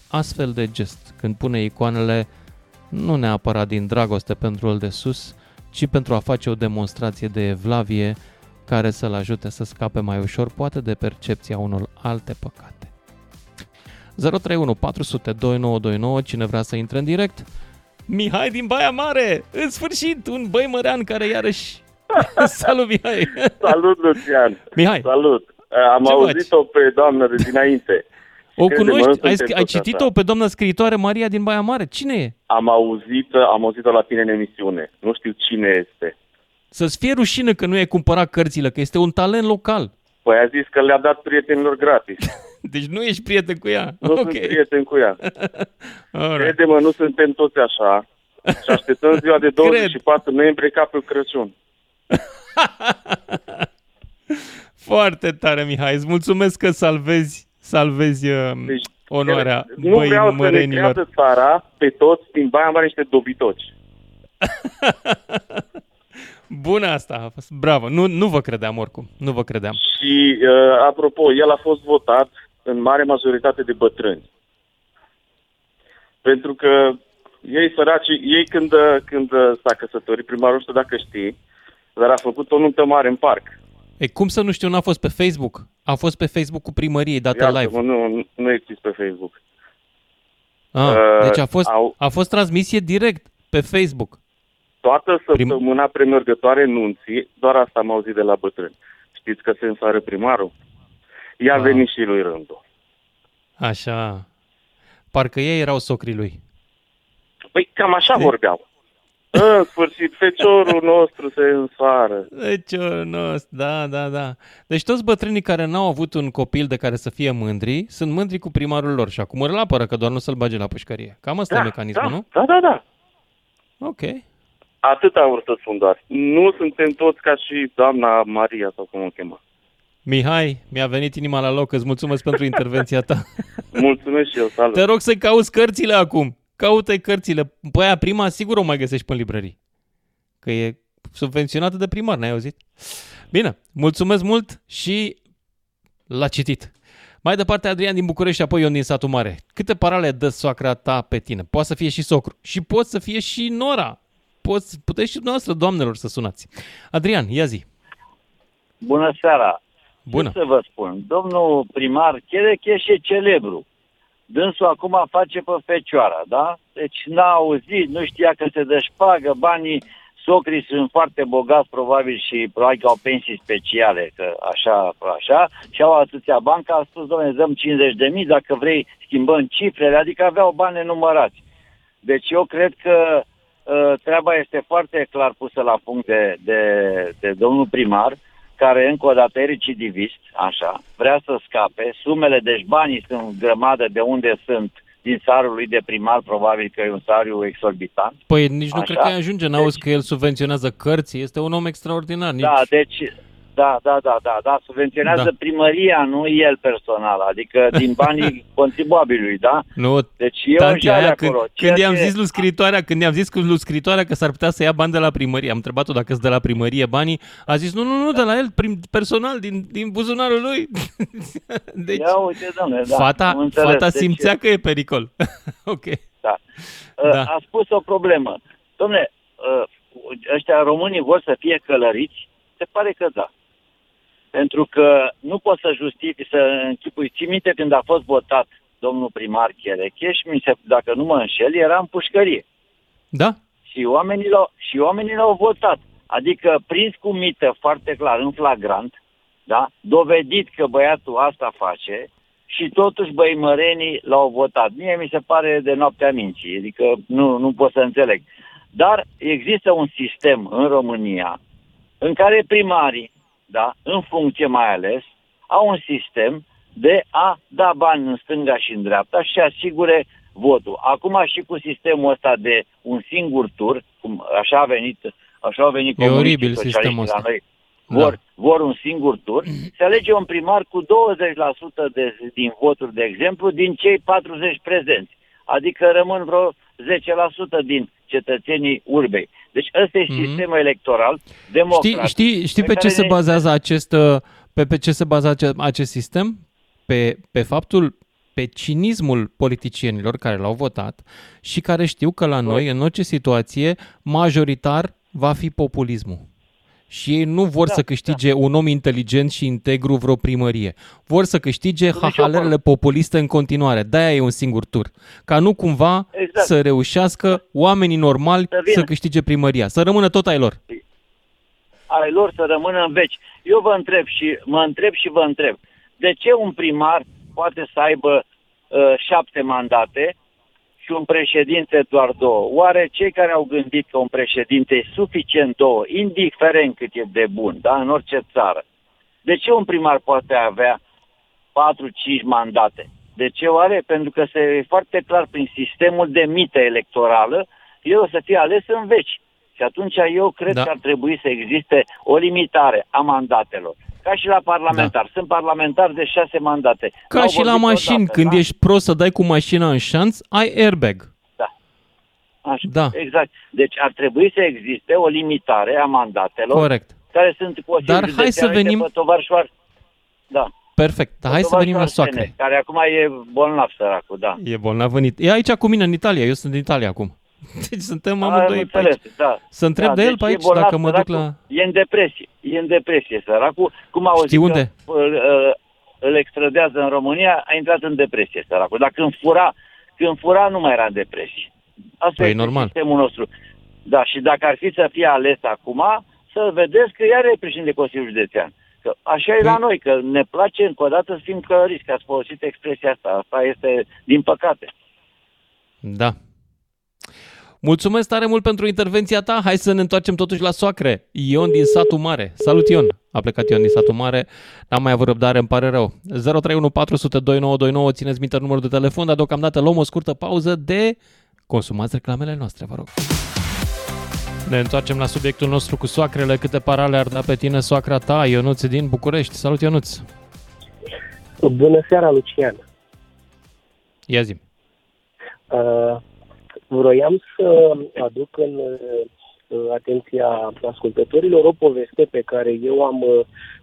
astfel de gest, când pune icoanele nu neapărat din dragoste pentru el de sus, ci pentru a face o demonstrație de evlavie care să-l ajute să scape mai ușor, poate de percepția unor alte păcate. 031 400 2929, cine vrea să intre în direct? Mihai din Baia Mare! În sfârșit, un băimărean care iarăși... Salut, Mihai! Salut, Lucian! Mihai! Salut! Am Ce auzit-o pe doamnă de dinainte. O Crede-mă, nu cunoști? Ai, suntem scri- ai toți citit-o așa. pe doamna scriitoare Maria din Baia Mare? Cine e? Am auzit, am auzit-o la tine în emisiune. Nu știu cine este. Să-ți fie rușine că nu ai cumpărat cărțile, că este un talent local. Păi a zis că le-a dat prietenilor gratis. Deci nu ești prieten cu ea. Nu ok. sunt prieten cu ea. Alright. Crede-mă, nu suntem toți așa. Și așteptăm ziua de 24 noiembrie ca pe Crăciun. Foarte tare, Mihai. Îți mulțumesc că salvezi, salvezi uh, Deci, onoarea Nu vreau să ne băimărenilor. creadă țara pe toți din Baia Mare niște dobitoci. Bună asta a fost. Bravo. Nu, nu vă credeam oricum. Nu vă credeam. Și, uh, apropo, el a fost votat în mare majoritate de bătrâni. Pentru că ei săraci, ei când, uh, când uh, s-a căsătorit, primarul nu știu dacă știi, dar a făcut o nuntă mare în parc. E, cum să nu știu, n-a fost pe Facebook? A fost pe Facebook cu primăriei dată Iată, live. Nu, nu exist pe Facebook. Ah, Uh, deci a fost, au- a fost transmisie direct pe Facebook. Toată săptămâna premergătoare nunții, doar asta am auzit de la bătrâni. Știți că se însare primarul? I-a Wow. venit și lui rândul. Așa. Parcă ei erau socrii lui. Păi cam așa vorbeau. În sfârșit, feciorul nostru se însară. Deci, nu, da, da, da. Deci toți bătrânii care n-au avut un copil de care să fie mândri, sunt mândri cu primarul lor și acum îl apără că doar nu să-l bage la pușcărie. Cam asta Da, e mecanismul, da, nu? Da, da, da. Ok. Atât am vrut să spun doar. Nu suntem toți ca și doamna Maria sau cum o chema. Mihai, mi-a venit inima la loc, îți mulțumesc pentru intervenția ta. Mulțumesc și eu, salut. Te rog să cauți cărțile acum. Caută cărțile. Păi aia prima sigur o mai găsești pe librării. Că e subvenționată de primar, n-ai auzit? Bine, mulțumesc mult și l-a citit. Mai departe, Adrian din București și apoi Ion din satul mare. Câte parale dă soacra ta pe tine? Poate să fie și socru. Și poți să fie și nora. Poți, puteți și dumneavoastră, doamnelor, să sunați. Adrian, ia zi. Bună seara! Bună. Ce să vă spun? Domnul primar Cherecheș e celebru. Dânsul acum face pe fecioara, da? Deci n-a auzit, nu știa că se dă șpagă, banii socrii sunt foarte bogați probabil și probabil că au pensii speciale, că așa, așa, și au atâția bani că a spus, domnule, dăm 50 de mii, dacă vrei schimbăm cifrele, adică aveau bani nenumărați. Deci eu cred că uh, treaba este foarte clar pusă la punct de, de, de domnul primar, care încă o dată e recidivist, așa, vrea să scape, sumele, deci banii sunt grămadă de unde sunt, din salariul lui de primar, probabil că e un salariu exorbitant. Păi nici nu Așa. cred că îi ajunge, n-auzi că el subvenționează cărți, este un om extraordinar. Nici... Da, deci, da, da, da, da, da, subvenționează Da. primăria, nu el personal, adică din banii contribuabilului, da? Nu, Deci eu Tanti, aia, când, acolo. când ceea i-am ce- zis lui scritoarea, când i-am zis lui scritoarea că s-ar putea să ia bani de la primărie, am întrebat-o dacă sunt de la primărie banii, a zis nu, nu, nu, de la el, prim, personal, din, din buzunarul lui. deci, Ia uite, domnule, da, fata, am înțeles. fata Deci- simțea că e pericol. ok. Da. Da. da. A spus o problemă. Domne, ăștia românii vor să fie călăriți? Se pare că da. Pentru că nu pot să justific, să închipui. Ții minte când a fost votat domnul primar Cherecheș, mi se, dacă nu mă înșel, era în pușcărie. Da? Și oamenii l-au, și oamenii l-au votat. Adică prins cu mită foarte clar, în flagrant, da? dovedit că băiatul asta face și totuși băimărenii l-au votat. Mie mi se pare de noaptea minții, adică nu, nu pot să înțeleg. Dar există un sistem în România în care primarii, da, în funcție mai ales, au un sistem de a da bani în stânga și în dreapta și asigure votul. Acum și cu sistemul ăsta de un singur tur, cum așa a venit, așa au venit E comuniștii, oribil socialiștii sistemul la ăsta. noi, Da. vor, vor un singur tur, se alege un primar cu 20% de, din voturi, de exemplu, din cei 40 prezenți. Adică rămân vreo 10% din cetățenii urbei. Deci ăsta e Mhm. sistemul electoral democratic. Știi, știi, știi pe ce care se ne- bazează acest, uh, pe, pe ce se bazează ace- acest sistem? Pe, pe faptul, pe cinismul politicienilor care l-au votat și care știu că la noi, în orice situație, majoritar va fi populismul. Și ei nu vor Da, să câștige un om inteligent și integru vreo primărie. Vor să câștige nicio hahalerele populiste în continuare. De-aia e un singur tur. Ca nu cumva Exact. să reușească oamenii normali Să vină. să câștige primăria. Să rămână tot ai lor. ai lor să rămână în veci. Eu vă întreb și mă întreb și vă întreb. De ce un primar poate să aibă uh, șapte mandate și un președinte doar două? Oare cei care au gândit că un președinte e suficient două, indiferent cât e de bun, da, în orice țară, de ce un primar poate avea 4-5 mandate? De ce oare? Pentru că se e foarte clar prin sistemul de mită electorală, el o să fie ales în veci. Și atunci eu cred Da. că ar trebui să existe o limitare a mandatelor. Ca și la parlamentar. Da. Sunt parlamentari de șase mandate. Ca N-au și la vorbit mașini, odată, când da? ești prost să dai cu mașina în șanț, ai airbag. Așa, Da. Exact. Deci ar trebui să existe o limitare a mandatelor Corect. care sunt posibile. Dar hai să venim- Da. Perfect. Dar hai să Tovarș venim la Arsene, soacre. Care acum e bolnav săracul, da. E bolnav în It- E aici cu mine în Italia. Eu sunt în Italia acum. Deci suntem Am amândoi pe înțeles, aici. da. Să întreb da, de el deci pe e aici bolnav, dacă mă duc săracul. la... E în depresie, e în depresie, săracul. Cum auzi Știi unde? Că, îl, îl- îl extradează în România, a intrat în depresie, săracul. Dar când fura, când fura nu mai era în depresie. Asta Păi, este normal. sistemul nostru. Da, și dacă ar fi să fie ales acum, să vedeți că iar e președinte de Consiliul Județean. Că așa e Păi- la noi, că ne place încă o dată să fim călăriți, că ați folosit expresia asta. Asta este din păcate. Da. Mulțumesc tare mult pentru intervenția ta. Hai să ne întoarcem totuși la soacre. Ion din satul mare. Salut Ion. A plecat Ion din satul mare. N-am mai avut răbdare, îmi pare rău. 031 400 2929. Țineți minte numărul de telefon, dar deocamdată luăm o scurtă pauză de consumați reclamele noastre, vă rog. Ne întoarcem la subiectul nostru cu soacrele. Câte parale ar da pe tine soacra ta, Ionuț din București. Salut Ionuț. Bună seara, Lucian. Ia zi. Uh, vroiam să aduc în uh, atenția ascultătorilor o poveste pe care eu am uh,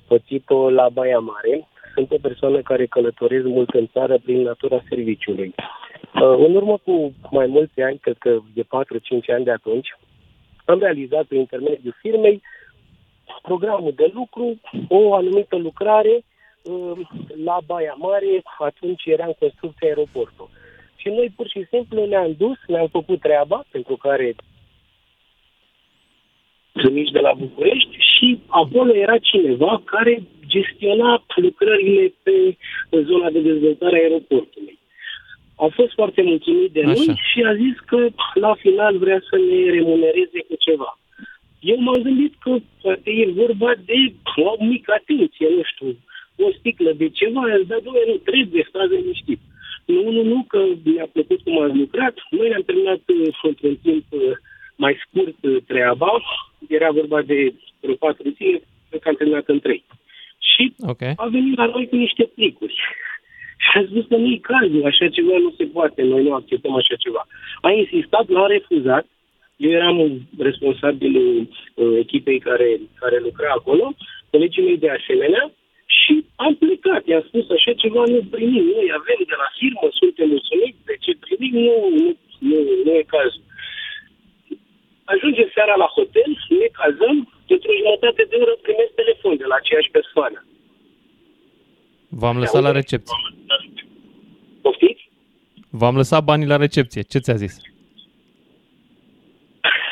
pățit-o la Baia Mare. Sunt o persoană care călătoresc mult în țară prin natura serviciului. Uh, în urmă cu mai mulți ani, cred că de 4-5 ani de atunci, am realizat prin intermediul firmei programul de lucru, o anumită lucrare uh, la Baia Mare, atunci era în construcție aeroportul. Și noi pur și simplu ne-am dus, ne-am făcut treaba, pentru care sunt mici de la București și acolo era cineva care gestiona lucrările pe zona de dezvoltare a aeroportului. A fost foarte mulțumit de noi Așa. și a zis că la final vrea să ne remunereze cu ceva. Eu m-am gândit că poate e vorba de o mică atenție, nu știu, o sticlă de ceva, îți da, domnule, nu trebuie, stați liniștit. Nu, nu, nu, că mi-a plăcut cum ați lucrat. Noi ne-am terminat uh, într-un timp uh, mai scurt uh, treaba. Era vorba de vreo patru zile, cred că am terminat în trei. Și Ok. a venit la noi cu niște plicuri. Și a spus că nu e cazul, așa ceva nu se poate, noi nu acceptăm așa ceva. A insistat, l-a refuzat. Eu eram responsabilul uh, echipei care, care lucra acolo, colegii mei de asemenea, și am plecat. I-am spus așa ceva nu primim. Noi avem de la firmă, suntem mulțumiți de ce primim, nu, nu, nu, nu e cazul. Ajungem seara la hotel, ne cazăm, într-o jumătate de oră primesc telefon de la aceeași persoană. V-am lăsat la recepție. Poftiți? V-am lăsat banii la recepție. Ce ți-a zis?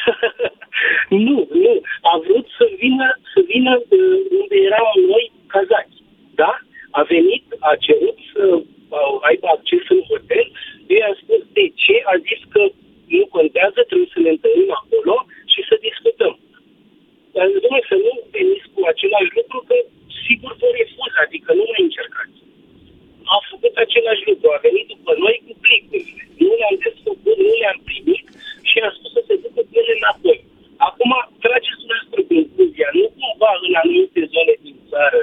nu, nu. A vrut să vină, să vină uh, unde eram noi cazați. Da? A venit, a cerut să uh, aibă acces în hotel. Eu i-am spus de ce. A zis că nu contează, trebuie să ne întâlnim acolo și să discutăm. Dar domnule, să nu veniți cu același lucru, că sigur vă refuz, adică nu mai încercați. A făcut același lucru, a venit după noi cu plicurile. Nu le-am desfăcut, nu le-am primit și a spus să se ducă cu ele înapoi. Acum, trageți dumneavoastră concluzia. Nu cumva în anumite zone din țară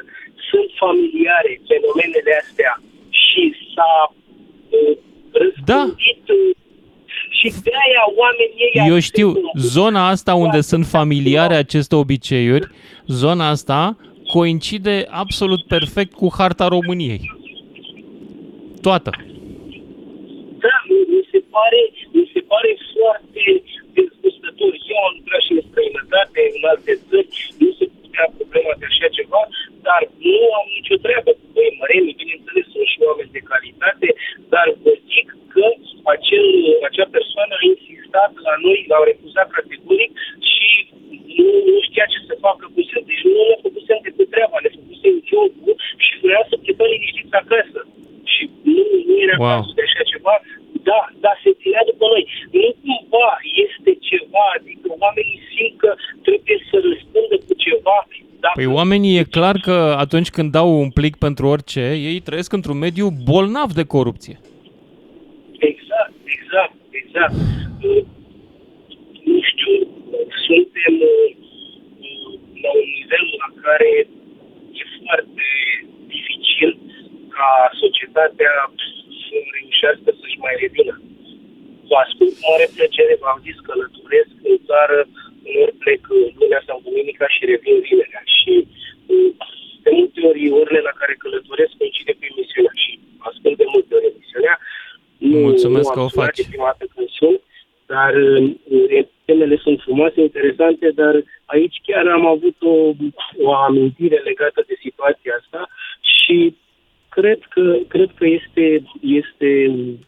sunt familiare fenomenele astea și s-a uh, răspândit uh, și de aia oamenii ei Eu știu, zona asta unde sunt familiare aceste obiceiuri, zona asta coincide absolut perfect cu harta României. Toată. Da, mi- mi se pare, mi se pare foarte dezgustător. Eu am lucrat și în străinătate, în alte țări, nu se putea problema de așa ceva, dar nu am nicio treabă cu băi măreni, bineînțeles, sunt și oameni de calitate, dar vă zic că acel, acea persoană a insistat la noi, l-au refuzat categoric și nu, nu știa ce să facă cu el. Deci nu ne făcusem decât treaba, ne făcusem jocul și vrea să plecăm liniștiți acasă. Și nu, nu era Wow. cazul de așa ceva. Da, da, se ținea după noi. Nu cumva este ceva, adică oamenii simt că trebuie să răspundă cu ceva. Dacă Păi oamenii e clar că atunci când dau un plic pentru orice, ei trăiesc într-un mediu bolnav de corupție. Exact, exact, exact. Uh, Nu știu, suntem uh, uh, la un nivel la care e foarte dificil ca societatea să reușească să-și mai revină. Vă ascult cu mare plăcere, v-am zis că călătoresc în țară, uneori plec uh, lunea sau duminica și revin vinerea. Și uh, de multe ori orele la care călătoresc coincide cu emisiunea și ascult de multe ori emisiunea. Nu, Mulțumesc nu că am o sunat faci. de prima dată când sun, dar uh, temele sunt frumoase, interesante, dar aici chiar am avut o, o amintire legată de situația asta și cred că, cred că este, este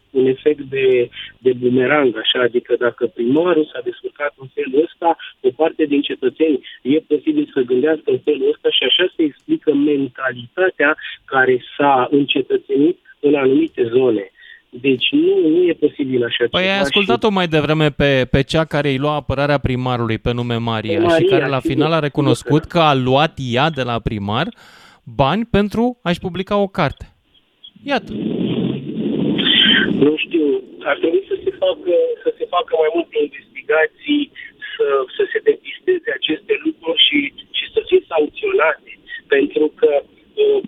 un efect de, de bumerang, așa, adică dacă primarul s-a descurcat în felul ăsta, o parte din cetățeni e posibil să gândească în felul ăsta și așa se explică mentalitatea care s-a încetățenit în anumite zone. Deci nu, nu e posibil așa Păi ceva. ai ascultat-o mai devreme pe, pe cea care îi lua apărarea primarului pe nume Maria, Pe Maria, și care la sigur, final a sigur recunoscut că că a luat ea de la primar bani pentru a-și publica o carte. Iată. Nu știu, ar trebui să se facă, să se facă mai multe investigații, să, să se depisteze aceste lucruri și, și să fie sancționate. Pentru că uh,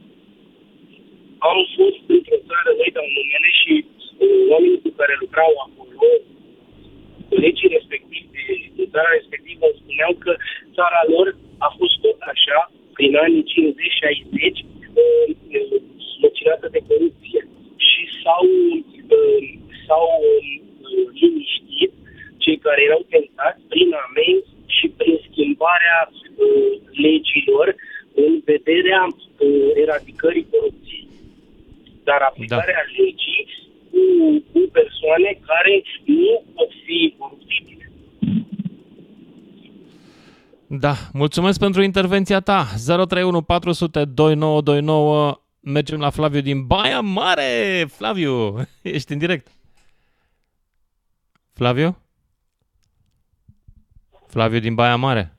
am fost într-o țară, noi dau numele și uh, oamenii cu care lucrau acolo, colegii respectivi din țara respectivă îmi spuneau că țara lor a fost tot așa, prin anii 50-60, uh, slăcinată de corupție. Și s-au, uh, s-au uh, liniștit cei care erau tentați prin amenzi și prin schimbarea uh, legilor în vederea uh, eradicării corupției. Dar aplicarea da. legii cu, cu persoane care nu pot fi coruptibile. Da, mulțumesc pentru intervenția ta. 031 400 2929. Mergem la Flaviu din Baia Mare. Flaviu, ești în direct. Flaviu? Flaviu din Baia Mare.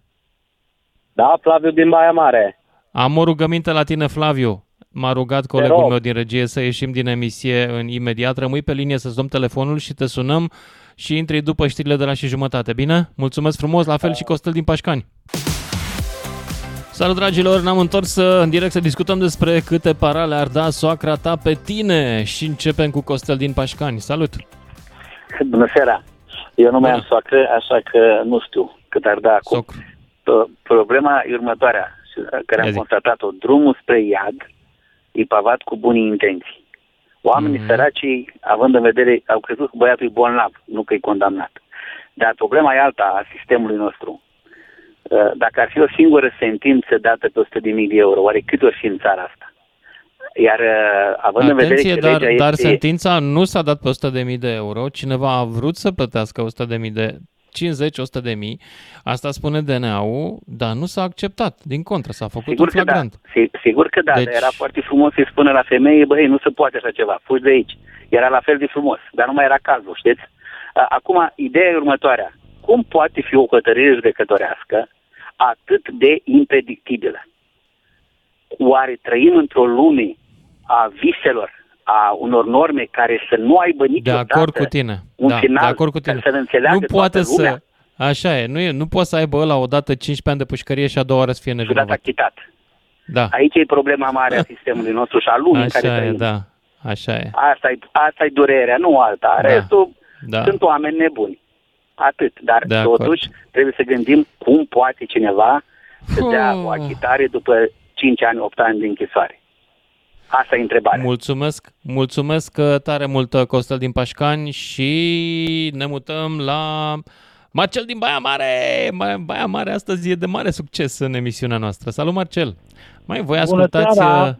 Da, Flaviu din Baia Mare. Am o rugăminte la tine, Flaviu. M-a rugat colegul meu din regie să ieșim din emisie în imediat. Rămâi pe linie să-ți dăm telefonul și te sunăm și intri după știrile de la și jumătate. Bine? Mulțumesc frumos, la fel și Costel din Pașcani. Salut dragilor, ne-am întors uh, în direct să discutăm despre câte parale ar da soacra ta pe tine și începem cu Costel din Pașcani. Salut! Bună seara! Eu nu mai am soacră, așa că nu știu cât ar da acum. Socru. Problema e următoarea, care am constatat-o. Drumul spre iad e pavat cu bune intenții. Oamenii mm-hmm. săracii, având în vedere, au crezut că băiatul e bolnav, nu că e condamnat. Dar problema e alta a sistemului nostru. Dacă ar fi o singură sentință dată pe 100.000 de euro, oare cât ori fi în țara asta? Iar având Atenție, în vedere că dar, legea dar este... sentința nu s-a dat pe 100.000 de euro. Cineva a vrut să plătească 100.000 de 50-100 de mii, asta spune DNA-ul, dar nu s-a acceptat. Din contră, s-a făcut Sigur un că da, flagrant. Si- sigur că da, Deci- deci... dar era foarte frumos să-i spună la femeie, băi, nu se poate așa ceva, fugi de aici. Era la fel de frumos, dar nu mai era cazul, știți? A- Acum, ideea e următoarea. Cum poate fi o hotărâre judecătorească atât de impredictibilă? Oare trăim într-o lume a viselor, a unor norme care să nu aibă De niciodată acord cu tine. un da, final de acord cu tine. să înțeleagă nu poate toată lumea? să... Așa e, nu, e, nu poate să aibă ăla odată 15 ani de pușcărie și a doua oară să fie și dat nevinovat. achitat. Da, Aici e problema mare a sistemului nostru și a lumii în care așa e, trăim. da, așa e. Asta e, asta e durerea, nu alta. Da. Restul Da. sunt oameni nebuni. Atât. Dar De acord. totuși trebuie să gândim cum poate cineva să dea Oh. o achitare după 5 ani, 8 ani de închisoare. Asta e întrebarea. Mulțumesc, mulțumesc uh, tare mult, uh, Costel din Pașcani și ne mutăm la Marcel din Baia Mare. Ba- Baia Mare astăzi e de mare succes în emisiunea noastră. Salut, Marcel! Mai voi Bună ascultați, seara! uh,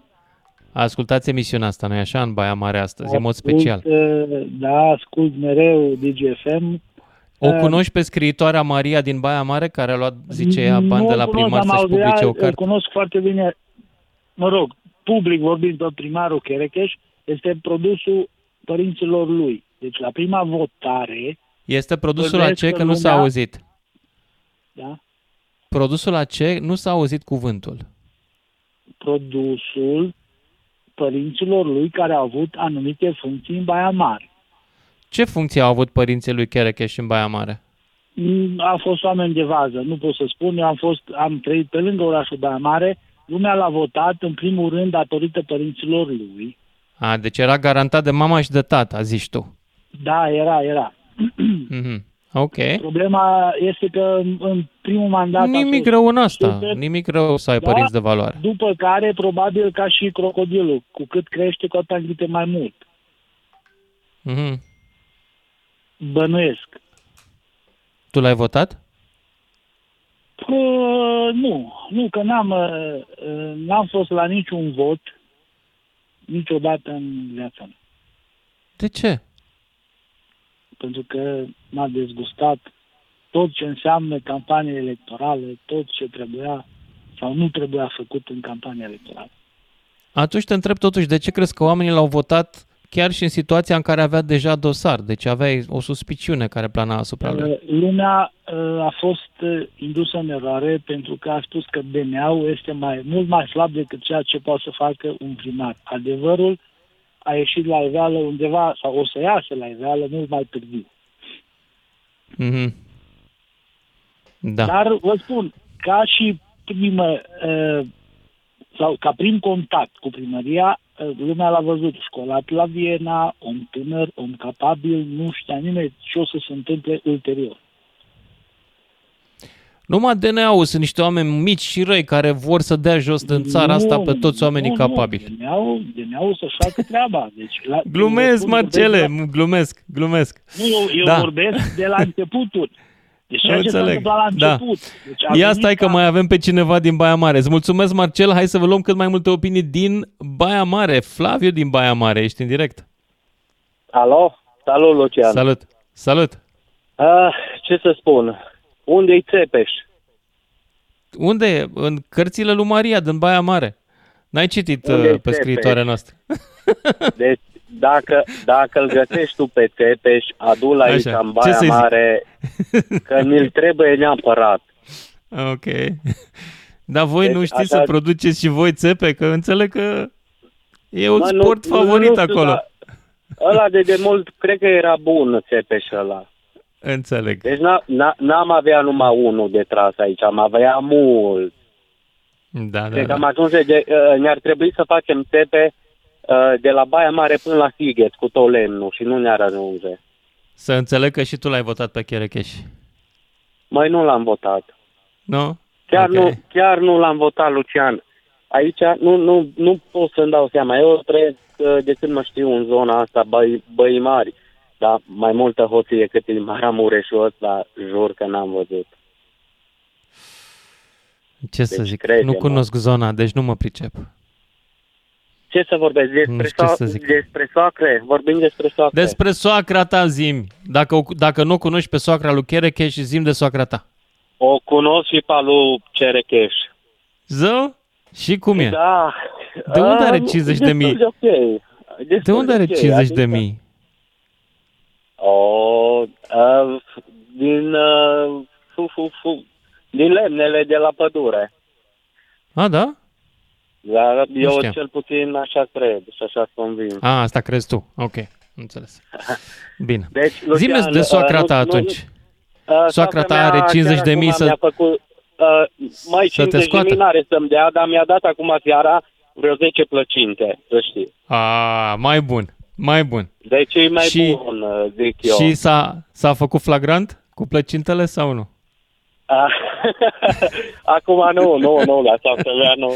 ascultați emisiunea asta, nu-i așa, în Baia Mare astăzi, în mod special. Ascult, uh, Da, ascult mereu DGFM. O Uh, cunoști pe scriitoarea Maria din Baia Mare, care a luat, zice ea, bani nu de îl la cunosc, primar am să-și auzit, publice o Îl carte? cunosc foarte bine, mă rog, public vorbind pe primarul Cherecheș, este produsul părinților lui. Deci la prima votare, Este produsul la Bănuiesc ce? că Că nu s-a lumea- auzit. da, Produsul la ce? Nu s-a auzit cuvântul. produsul părinților lui care au avut anumite funcții în Baia Mare. Ce funcție au avut părinții lui Cherecheș în Baia Mare? Mm, A fost oameni de vază, nu pot să spun. Eu am, fost, am trăit pe lângă orașul Baia Mare. Lumea l-a votat, în primul rând, datorită părinților lui. A, deci era garantat de mama și de tata, zici tu. Da, era, era. Mhm. Ok. Problema este că în, în primul mandat... a Nimic fost rău în asta. super, Nimic rău să ai Da. părinți de valoare. După care, probabil, ca și crocodilul, cu cât crește, cu atât înghite mai mult. Mhm. Bănuiesc. Tu l-ai votat? Uh, nu, nu, că n-am, uh, n-am fost la niciun vot niciodată în viața mea. De ce? Pentru că m-a dezgustat tot ce înseamnă campanie electorală, tot ce trebuia sau nu trebuia făcut în campanie electorală. Atunci te întreb totuși de ce crezi că oamenii l-au votat chiar și în situația în care avea deja dosar, deci aveai o suspiciune care plana asupra lui. Uh, Lumea uh, a fost uh, indusă în eroare pentru că a spus că DNA-ul este mai, mult mai slab decât ceea ce poate să facă un primar. Adevărul a ieșit la iveală undeva, sau o să iasă la iveală mult mai târziu. Mm-hmm. Da. Dar vă spun, ca și primă, sau ca prim contact cu primăria, lumea l-a văzut, școlat la Viena, om tânăr, om capabil, nu știa nimeni ce o să se întâmple ulterior. Numai DNA-ul sunt niște oameni mici și răi care vor să dea jos din țara nu, asta pe toți oamenii nu, capabili. Nu, DNA-ul, DNA-ul să-și facă treaba. Deci, la, glumesc, Marcele, la... glumesc, glumesc. Nu, eu, eu da. vorbesc de la începuturi. Deci Nu ceea ce s-a înțeleg. întâmplat la Da. început. Deci Ia venit stai că ca- mai avem pe cineva din Baia Mare. Îți mulțumesc, Marcel. Hai să vă luăm cât mai multe opinii din Baia Mare. Flaviu din Baia Mare, ești în direct. Alo? Salut, Lucian. Salut. Salut. Uh, ce să spun? Unde-i Țepeș? Unde e? În cărțile lui Maria din Baia Mare. N-ai citit Unde-i uh, pe Țepeș? scriitoarea noastră. Deci, dacă, dacă îl găsești tu pe Țepeș, adu-l aici Așa. în Ce Baia să-i zic? Mare, că mi-l trebuie neapărat. Ok. Dar voi Deci, nu știți așa- să produceți și voi țepe? Că înțeleg că e un Mă, nu- sport nu- favorit nu știu, acolo. dar Ăla de demult, cred că era bun Țepeș ăla. Înțeleg. Deci n- n- n-am avea numai unul de tras aici, am avea mult. Da, da, Cred că da. am ajuns de, uh, ne-ar trebui să facem țepe uh, de la Baia Mare până la Sighet cu tot lemnul și nu ne-ar ajunge. Să înțeleg că și tu l-ai votat pe Cherecheș. Mai nu l-am votat. Nu? Chiar, Ok. nu, chiar nu l-am votat, Lucian. Aici nu, nu, nu pot să-mi dau seama. Eu trăiesc uh, de când mă știu în zona asta, băi, băi mari. Dar mai multă hoție decât în Maramureșul ăsta, jur că n-am văzut. Ce să Deci zic? crede-mă. Nu cunosc zona, deci nu mă pricep. Ce să vorbesc? Nu Despre, știu ce so- să zic. despre soacre? Vorbim despre soacre. Despre soacra ta zim. Dacă, o- dacă nu o cunoști pe soacra lui Cherecheș, zim de soacra ta. O cunosc și pe al lui Cerecheș. Zău? Și cum e? Da. De unde are Ah, 50 de mii? destul De ok. Destul De unde are ok, 50 de adică- mii? O, uh, din, uh, fu, fu, fu, din lemnele de la pădure. A, da? Dar eu știam. cel puțin așa cred și așa convin. A, asta crezi tu. Ok, înțeles. Bine. Deci, Zi-mi de soacra ta atunci. Uh, Soacra ta mea are 50 de chiar mii acum să- Mi-a făcut, uh, mai să te 50 de scoată. mii n-are să-mi dea, dar mi-a dat acum seara vreo 10 plăcinte, să știi. A, mai bun. Mai bun. Deci e mai Și- bun, uh, zic eu. Și s-a, s-a făcut flagrant cu plăcintele sau nu? Ah, Acum nu, nu, nu, la soacră mea nu.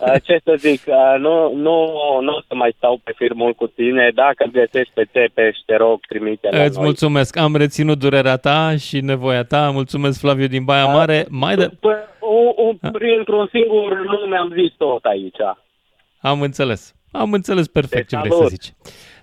Ah, Ce să zic, ah, nu, nu, nu o să mai stau pe firmul cu tine. Dacă îl găsești pe Țepeș, te rog, trimite la Îți noi. mulțumesc. Am reținut durerea ta și nevoia ta. Mulțumesc, Flaviu din Baia Mare. Mai de... Păi, un, un, printr-un singur nume am zis tot aici. Am înțeles. Am înțeles perfect Te ce vrei să salut. zici.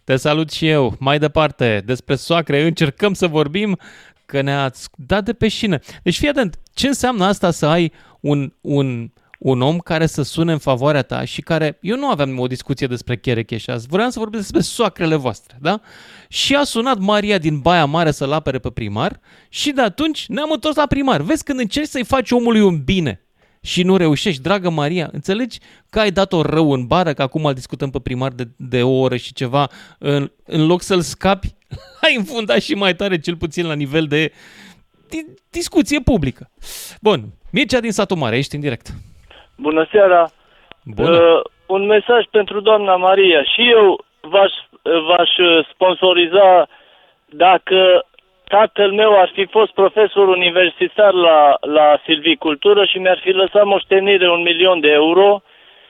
Te salut și eu. Mai departe, despre soacre, încercăm să vorbim că ne-ați dat de pe șină. Deci fii atent, ce înseamnă asta să ai un, un, un om care să sune în favoarea ta și care, eu nu aveam o discuție despre Cherecheș azi, vreau să vorbesc despre soacrele voastre, da? Și a sunat Maria din Baia Mare să-l apere pe primar și de atunci ne-am întors la primar. Vezi când încerci să-i faci omului un bine și nu reușești, dragă Maria, înțelegi că ai dat-o rău în bară, că acum îl discutăm pe primar de, de o oră și ceva, în, în loc să-l scapi, ai înfundat și mai tare, cel puțin la nivel de di- discuție publică. Bun, Mircea din Satul Mare, ești în direct. Bună seara! Bună. Uh, un mesaj pentru doamna Maria. Și eu v-aș, v-aș uh, sponsoriza dacă tatăl meu ar fi fost profesor universitar la, la silvicultură și mi-ar fi lăsat moștenire un milion de euro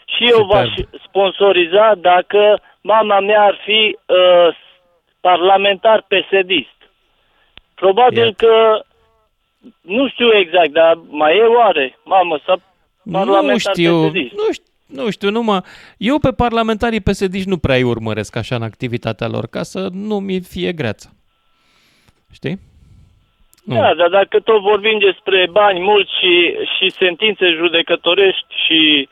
și eu v-aș sponsoriza dacă mama mea ar fi uh, parlamentar pesedist. Probabil Iată. că nu știu exact, dar mai e oare? Mamă, să parlamentar Nu știu, PSD. nu știu, nu știu, numai eu pe parlamentarii psd nu prea îi urmăresc așa în activitatea lor, ca să nu mi fie greață. Știi? Nu. Da, dar dacă tot vorbim despre bani mulți și, și sentințe judecătorești și,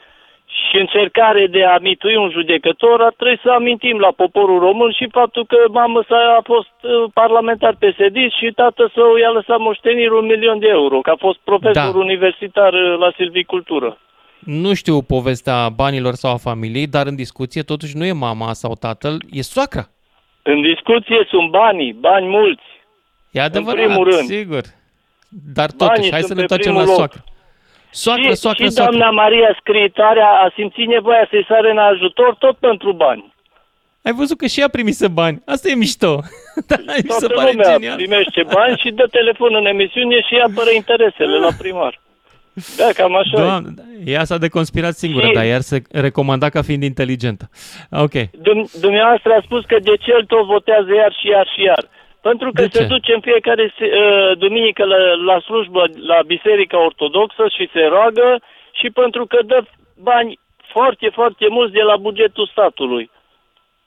și încercare de a mitui un judecător, ar trebui să amintim la poporul român și faptul că mamă sa a fost uh, parlamentar PSD și tată său i-a lăsat moștenire un milion de euro, că a fost profesor Da. universitar uh, la silvicultură. Nu știu povestea banilor sau a familiei, dar în discuție totuși nu e mama sau tatăl, e soacra. În discuție sunt banii, bani mulți. E adevărat, primul rând. sigur. Dar totuși, Banii hai sunt să pe ne întoarcem la primul loc. soacră. Soacră, și, soacră, și soacră. doamna Maria scriitoarea a simțit nevoia să-i sare în ajutor tot pentru bani. Ai văzut că și ea primise bani. Asta e mișto. da, mi se Toată pare lumea genial. primește bani și dă telefon în emisiune și apără interesele la primar. Da, cam așa e. Doamne, e asta de conspirat singură, Și- dar iar se recomanda ca fiind inteligentă. Ok. Dum- Dumneavoastră a spus că de ce tot votează iar și iar și iar. Pentru că De se ce? duce în fiecare se- uh, duminică la, la slujbă la Biserica Ortodoxă și se roagă și pentru că dă bani foarte, foarte mulți de la bugetul statului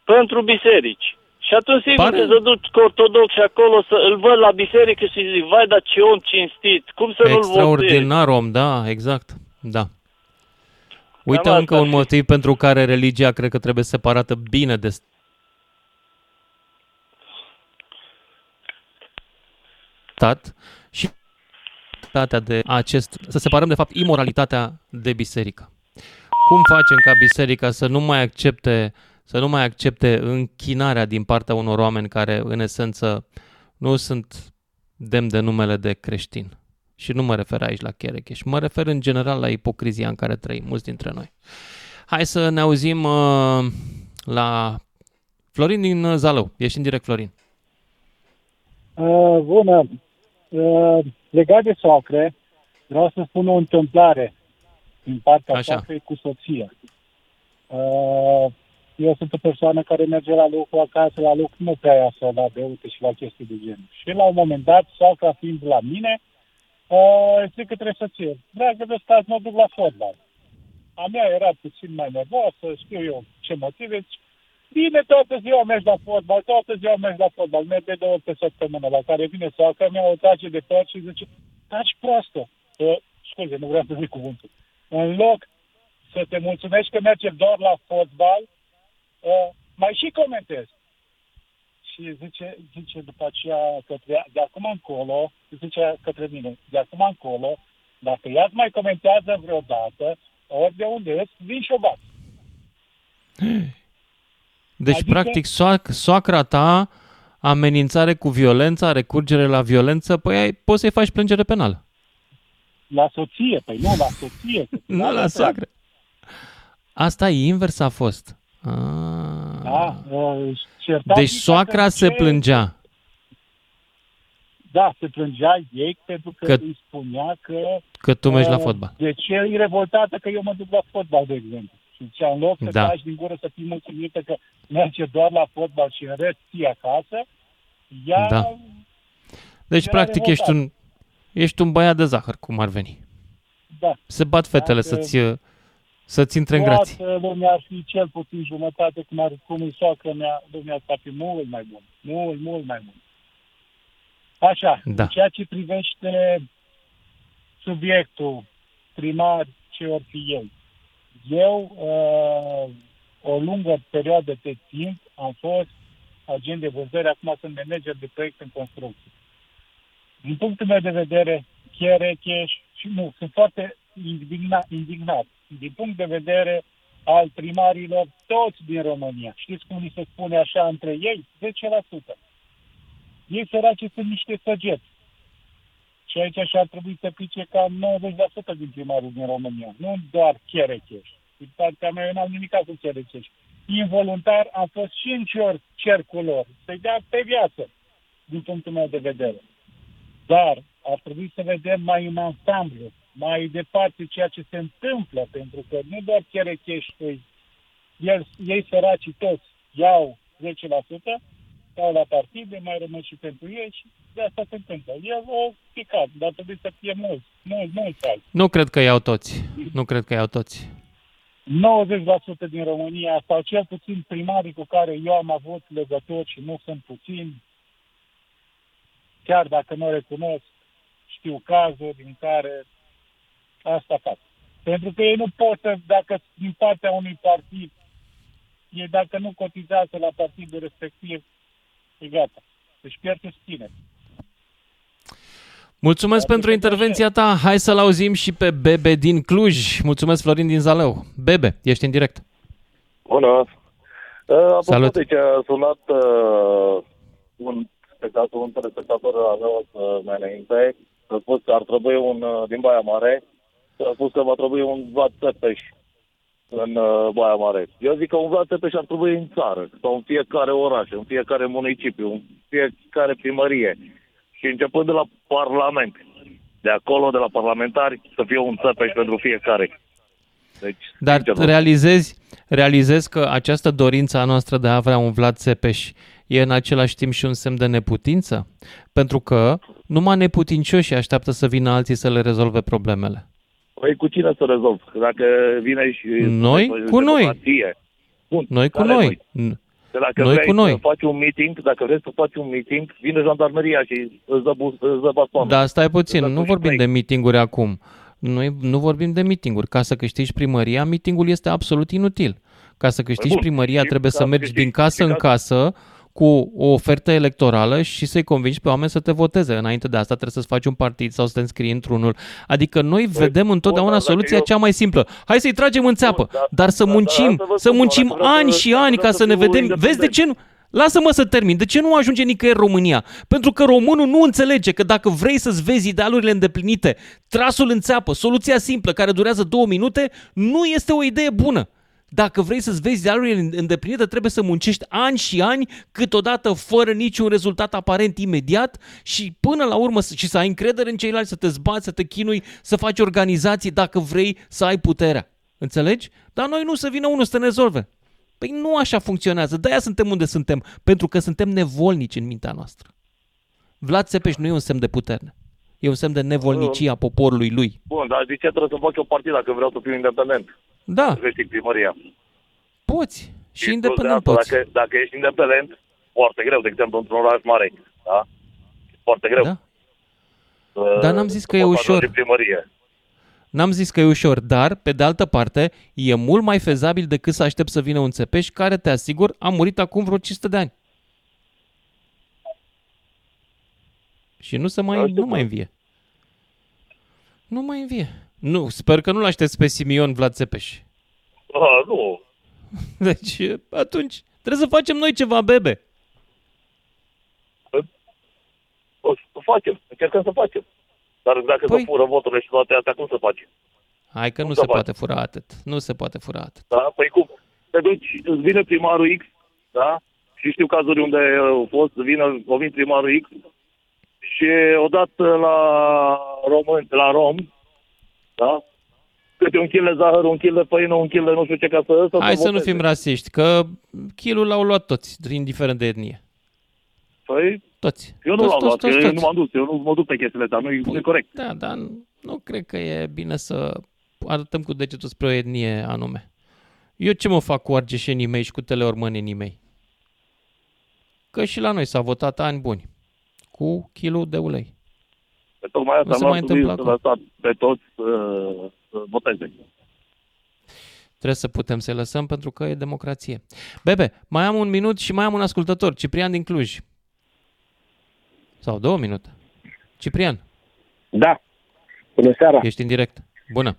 pentru biserici. Și atunci sigur Pare- că se duc ortodoxi acolo să îl văd la biserică și zic, vai, dar ce om cinstit, cum să nu-l votezi? Extraordinar om, da, exact. Da. Uite Cam încă asta un motiv pentru care religia cred că trebuie separată bine de stat și moralitatea de acest, să separăm de fapt imoralitatea de biserică. Cum facem ca biserica să nu mai accepte să nu mai accepte închinarea din partea unor oameni care în esență nu sunt demn de numele de creștin. Și nu mă refer aici la Cherecheș, mă refer în general la ipocrizia în care trăim mulți dintre noi. Hai să ne auzim uh, la Florin din uh, Zalău. Ești în direct, Florin. Uh, bună. Uh, legat de soacre, vreau să spun o întâmplare din partea Așa. soacrei cu soția. Uh, eu sunt o persoană care merge la lucru acasă, la lucru nu prea ia să la beute și la chestii de genul. Și la un moment dat, soacra fiind la mine, uh, zic că trebuie să ție. Dragă de stați, mă duc la fotbal. A mea era puțin mai nervoasă, știu eu ce motive. Zice, Bine, toată ziua mergi la fotbal, toată ziua mergi la fotbal, mergi de două ori pe săptămână, la care vine soacra mea, o trage de tot și zice, taci proastă. Uh, scuze, nu vreau să zic cuvântul. În loc să te mulțumești că merge doar la fotbal, uh, mai și comentezi. Și zice, zice după aceea către, de acum încolo, zice către mine, de acum încolo, dacă ea mai comentează vreodată, ori de unde ești, vin și o bat. Deci, Adică- practic, soac, soacra ta, amenințare cu violența, recurgere la violență, păi ai, poți să-i faci plângere penală. La soție, păi nu, la soție. Nu la soacră. Asta invers a fost. Ah. Da, uh, certau Deci și soacra că se ce- plângea. Da, se plângea ei pentru că, Că- că îi spunea că... că tu mergi la uh, fotbal. De ce e revoltată că eu mă duc la fotbal, de exemplu? Și zicea, în loc să Da. taci din gură să fii mulțumită că merge doar la fotbal și în rest ții acasă, ea... Da. Deci, era practic, ești revoltată. un, ești un băiat de zahăr, cum ar veni. Da. Se bat fetele Dacă- să-ți, să-ți intre în grații. Toată lumea ar fi cel puțin jumătate cum ar cum e soacră mea, lumea asta ar fi mult mai bun. Mult, mult mai bun. Așa, Da. în ceea ce privește subiectul primar, ce ori fi ei. Eu, uh, o lungă perioadă de timp, am fost agent de vânzări, acum sunt manager de proiect în construcție. Din punctul meu de vedere, Cherecheș și nu, sunt foarte indignat, indignat. Din punct de vedere al primarilor, toți din România. Știți cum li se spune așa între ei? 10%. Ei săraci sunt niște săgeți. Și aici așa ar trebui să pice cam 90% din primarii din România. Nu doar Cherecheș. Din partea mea, eu n-am nimic cu Cherecheș. Involuntar am fost și în cer, cercul lor. Să-i dea pe viață, din punctul meu de vedere. Dar ar trebui să vedem mai în ansamblu, mai departe ceea ce se întâmplă, pentru că nu doar Cherecheș, ei, el, ei săracii toți iau 10%, stau la partide, mai rămân și pentru ei și de asta se întâmplă. El o picat, dar trebuie să fie mulți, mulți, mulți alți. Nu cred că iau toți. Nu cred că iau toți. 90% din România, sau cel puțin primarii cu care eu am avut legături și nu sunt puțini, chiar dacă nu recunosc, știu cazuri în care asta fac. Pentru că ei nu pot să, dacă din partea unui partid, e dacă nu cotizează la partidul respectiv, e gata. Deci pierd susținere. Mulțumesc pentru intervenția ta. Hai să-l auzim și pe Bebe din Cluj. Mulțumesc, Florin din Zalău. Bebe, ești în direct. Bună! Uh, Salut. De ce a sunat uh, un spectator, un telespectator al meu uh, mai înainte, a spus că ar trebui un, uh, din Baia Mare, a spus că va trebui un Vlad Țepeș în uh, Baia Mare. Eu zic că un Vlad Țepeș ar trebui în țară, sau în fiecare oraș, în fiecare municipiu, în fiecare primărie. Și începând de la Parlament, de acolo, de la parlamentari, să fie un Țepeș pentru fiecare. Deci, Dar sincer, realizezi, realizezi că această dorință a noastră de a avea un Vlad Țepeș e în același timp și un semn de neputință? Pentru că numai neputincioși așteaptă să vină alții să le rezolve problemele. Păi cu cine să rezolv? Dacă vine și... Noi cu noi. democrație. Bun, Noi cu care noi. Că dacă Noi vrei cu noi. să faci un meeting, dacă vrei să faci un meeting, vine jandarmeria și îți dă, bus, îți dă bastonul. Da, stai puțin, nu vorbim de meetinguri acum. Noi nu vorbim de meetinguri. Ca să câștigi primăria, meetingul este absolut inutil. Ca să câștigi bun, primăria, și trebuie ca să să mergi câștigi- din casă și în ca- casă cu o ofertă electorală și să-i convingi pe oameni să te voteze. Înainte de asta trebuie să-ți faci un partid sau să te înscrii într-unul. Adică noi vedem întotdeauna dar dacă soluția eu- cea mai simplă. Hai să-i tragem în țeapă, dar să muncim, asta vă să spun, muncim dacă vreau ani să- și dacă ani vreau ca să să ne fiu vedem. Vezi de ce nu? Lasă-mă să termin. De ce nu ajunge nicăieri România? Pentru că românul nu înțelege că dacă vrei să-ți vezi idealurile îndeplinite, trasul în țeapă, soluția simplă care durează două minute, nu este o idee bună. Dacă vrei să-ți vezi idealurile îndeplinite, trebuie să muncești ani și ani, câteodată fără niciun rezultat aparent imediat și până la urmă să- și să ai încredere în ceilalți, să te zbați, să te chinui, să faci organizații dacă vrei să ai puterea. Înțelegi? Dar noi nu să vină unul să te rezolve. Păi nu așa funcționează. De-aia suntem unde suntem. Pentru că suntem nevolnici în mintea noastră. Vlad Țepeș nu e un semn de putere. E un semn de nevolnicie a poporului lui. Bun, dar de ce trebuie să fac eu partid dacă vreau să fiu independent? Da. Să câștig primăria. Poți. Și plus independent de asta, poți. Dacă, dacă ești independent, foarte greu, de exemplu, într-un oraș mare. Da? Foarte greu. Da. Să- Dar n-am zis că să e poți ușor. ajunge în primărie. N-am zis că e ușor, dar, pe de altă parte, e mult mai fezabil decât să aștept să vină un țepeș care, te asigur, a murit acum vreo 500 de ani. Și nu se mai, nu mai învie. Nu mai învie. Nu, sper că nu-l aștepți pe Simion Vlad Țepeș. Ah, nu. Deci, atunci, trebuie să facem noi ceva, bebe. O să facem, încercăm să facem. Dar dacă Păi- se fură voturile și toate astea, cum să faci? Hai că Cum nu să se faci? poate fura atât. Nu se poate fura atât. Da? Păi cum? Te duci, îți vine primarul X, da? Și știu cazuri unde uh, au fost, vine, o vin primarul X și odată la român, la rom, da? Câte un kil de zahăr, un kil de făină, un kil de nu știu ce, ca să... să Hai se să nu voteze. fim rasiști, că kilul l-au luat toți, indiferent de etnie. Păi, Toți. eu nu Toți, l-am toți, luat, toți, eu toți. nu m-am dus, eu nu mă duc pe chestiile astea, nu e corect. Da, dar nu cred că e bine să arătăm cu degetul spre o etnie anume. Eu ce mă fac cu argeșenii mei și cu teleormănenii mei? Că și la noi s-a votat ani buni. Cu kilul de ulei. Pe tocmai asta Nu se am mai întâmplă să acum. lăsat pe toți uh, să voteze. Trebuie să putem să-i lăsăm pentru că e democrație. Bebe, mai am un minut și mai am un ascultător, Ciprian din Cluj. Sau două minute. Ciprian. Da. Bună seara. Ești în direct. Bună.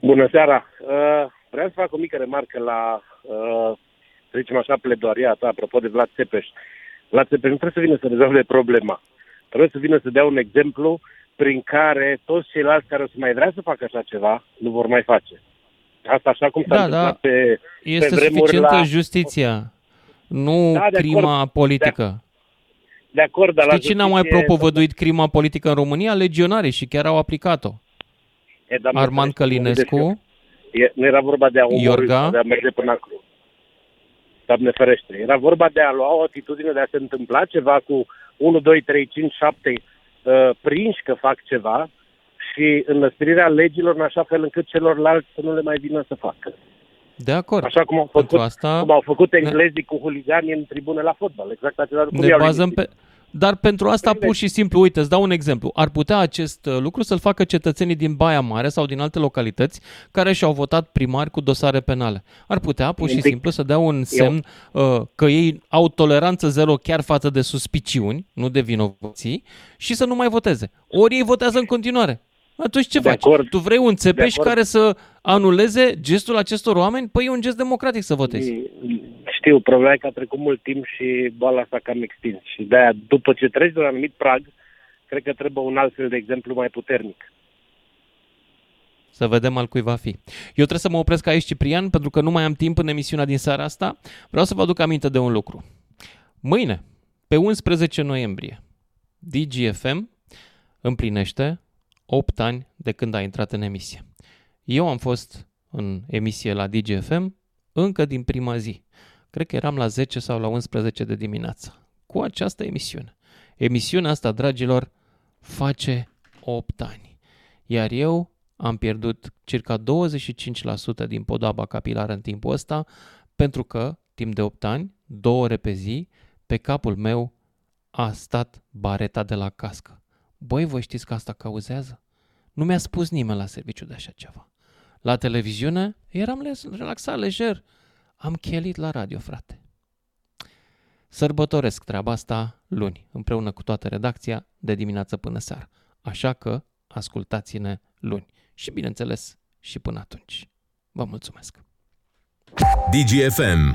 Bună seara. Uh, vreau să fac o mică remarcă la, uh, să zicem așa, pledoaria ta, apropo de Vlad Țepeș. Vlad Țepeș nu trebuie să vină să rezolve problema. Trebuie să vină să dea un exemplu prin care toți ceilalți care o să mai vrea să facă așa ceva, nu vor mai face. Asta așa cum s-a Da, întâmplat da. pe, Este pe vremuri suficientă la... justiția, nu Da, de crima acord. politică. De acord, dar la Știi cine a mai justiție- propovăduit crima politică în România? Legionarii și chiar au aplicat-o. E, dar Armand nu înțelegi, Călinescu, E, nu era vorba de a omorâ Iorga. sau de a merge până acolo. Doamne ferește. Era vorba de a lua o atitudine de a se întâmpla ceva cu 1, 2, 3, 5, 7 uh, prinși că fac ceva și înlăstrirea legilor în așa fel încât celorlalți să nu le mai vină să facă. De acord. Așa cum au făcut, asta... cum au făcut englezii cu huligani în tribune la fotbal. Exact același lucru. Ne bazăm pe, dar pentru asta, pur și simplu, uite, îți dau un exemplu. Ar putea acest uh, lucru să-l facă cetățenii din Baia Mare sau din alte localități care și-au votat primari cu dosare penale. Ar putea, pur și simplu, să dea un semn uh, că ei au toleranță zero chiar față de suspiciuni, nu de vinovății, și să nu mai voteze. Ori ei votează în continuare. Atunci ce de faci? Acord. Tu vrei un țepeș care să anuleze gestul acestor oameni? Păi e un gest democratic să votezi. Știu, problema e că a trecut mult timp și boala s-a cam extins. Și de-aia, după ce treci de un anumit prag, cred că trebuie un alt fel de exemplu mai puternic. Să vedem al cui va fi. Eu trebuie să mă opresc aici, Ciprian, pentru că nu mai am timp în emisiunea din seara asta. Vreau să vă aduc aminte de un lucru. Mâine, pe 11 noiembrie, DGFM împlinește 8 ani de când a intrat în emisie. Eu am fost în emisie la DGFM încă din prima zi. Cred că eram la 10 sau la 11 de dimineață cu această emisiune. Emisiunea asta, dragilor, face 8 ani. Iar eu am pierdut circa 25% din podaba capilară în timpul ăsta pentru că, timp de 8 ani, două ore pe zi, pe capul meu a stat bareta de la cască. Băi, voi știți că asta cauzează? Nu mi-a spus nimeni la serviciu de așa ceva. La televiziune eram relaxat, lejer. Am chelit la radio, frate. Sărbătoresc treaba asta luni, împreună cu toată redacția, de dimineață până seara. Așa că ascultați-ne luni. Și bineînțeles, și până atunci. Vă mulțumesc! DGFM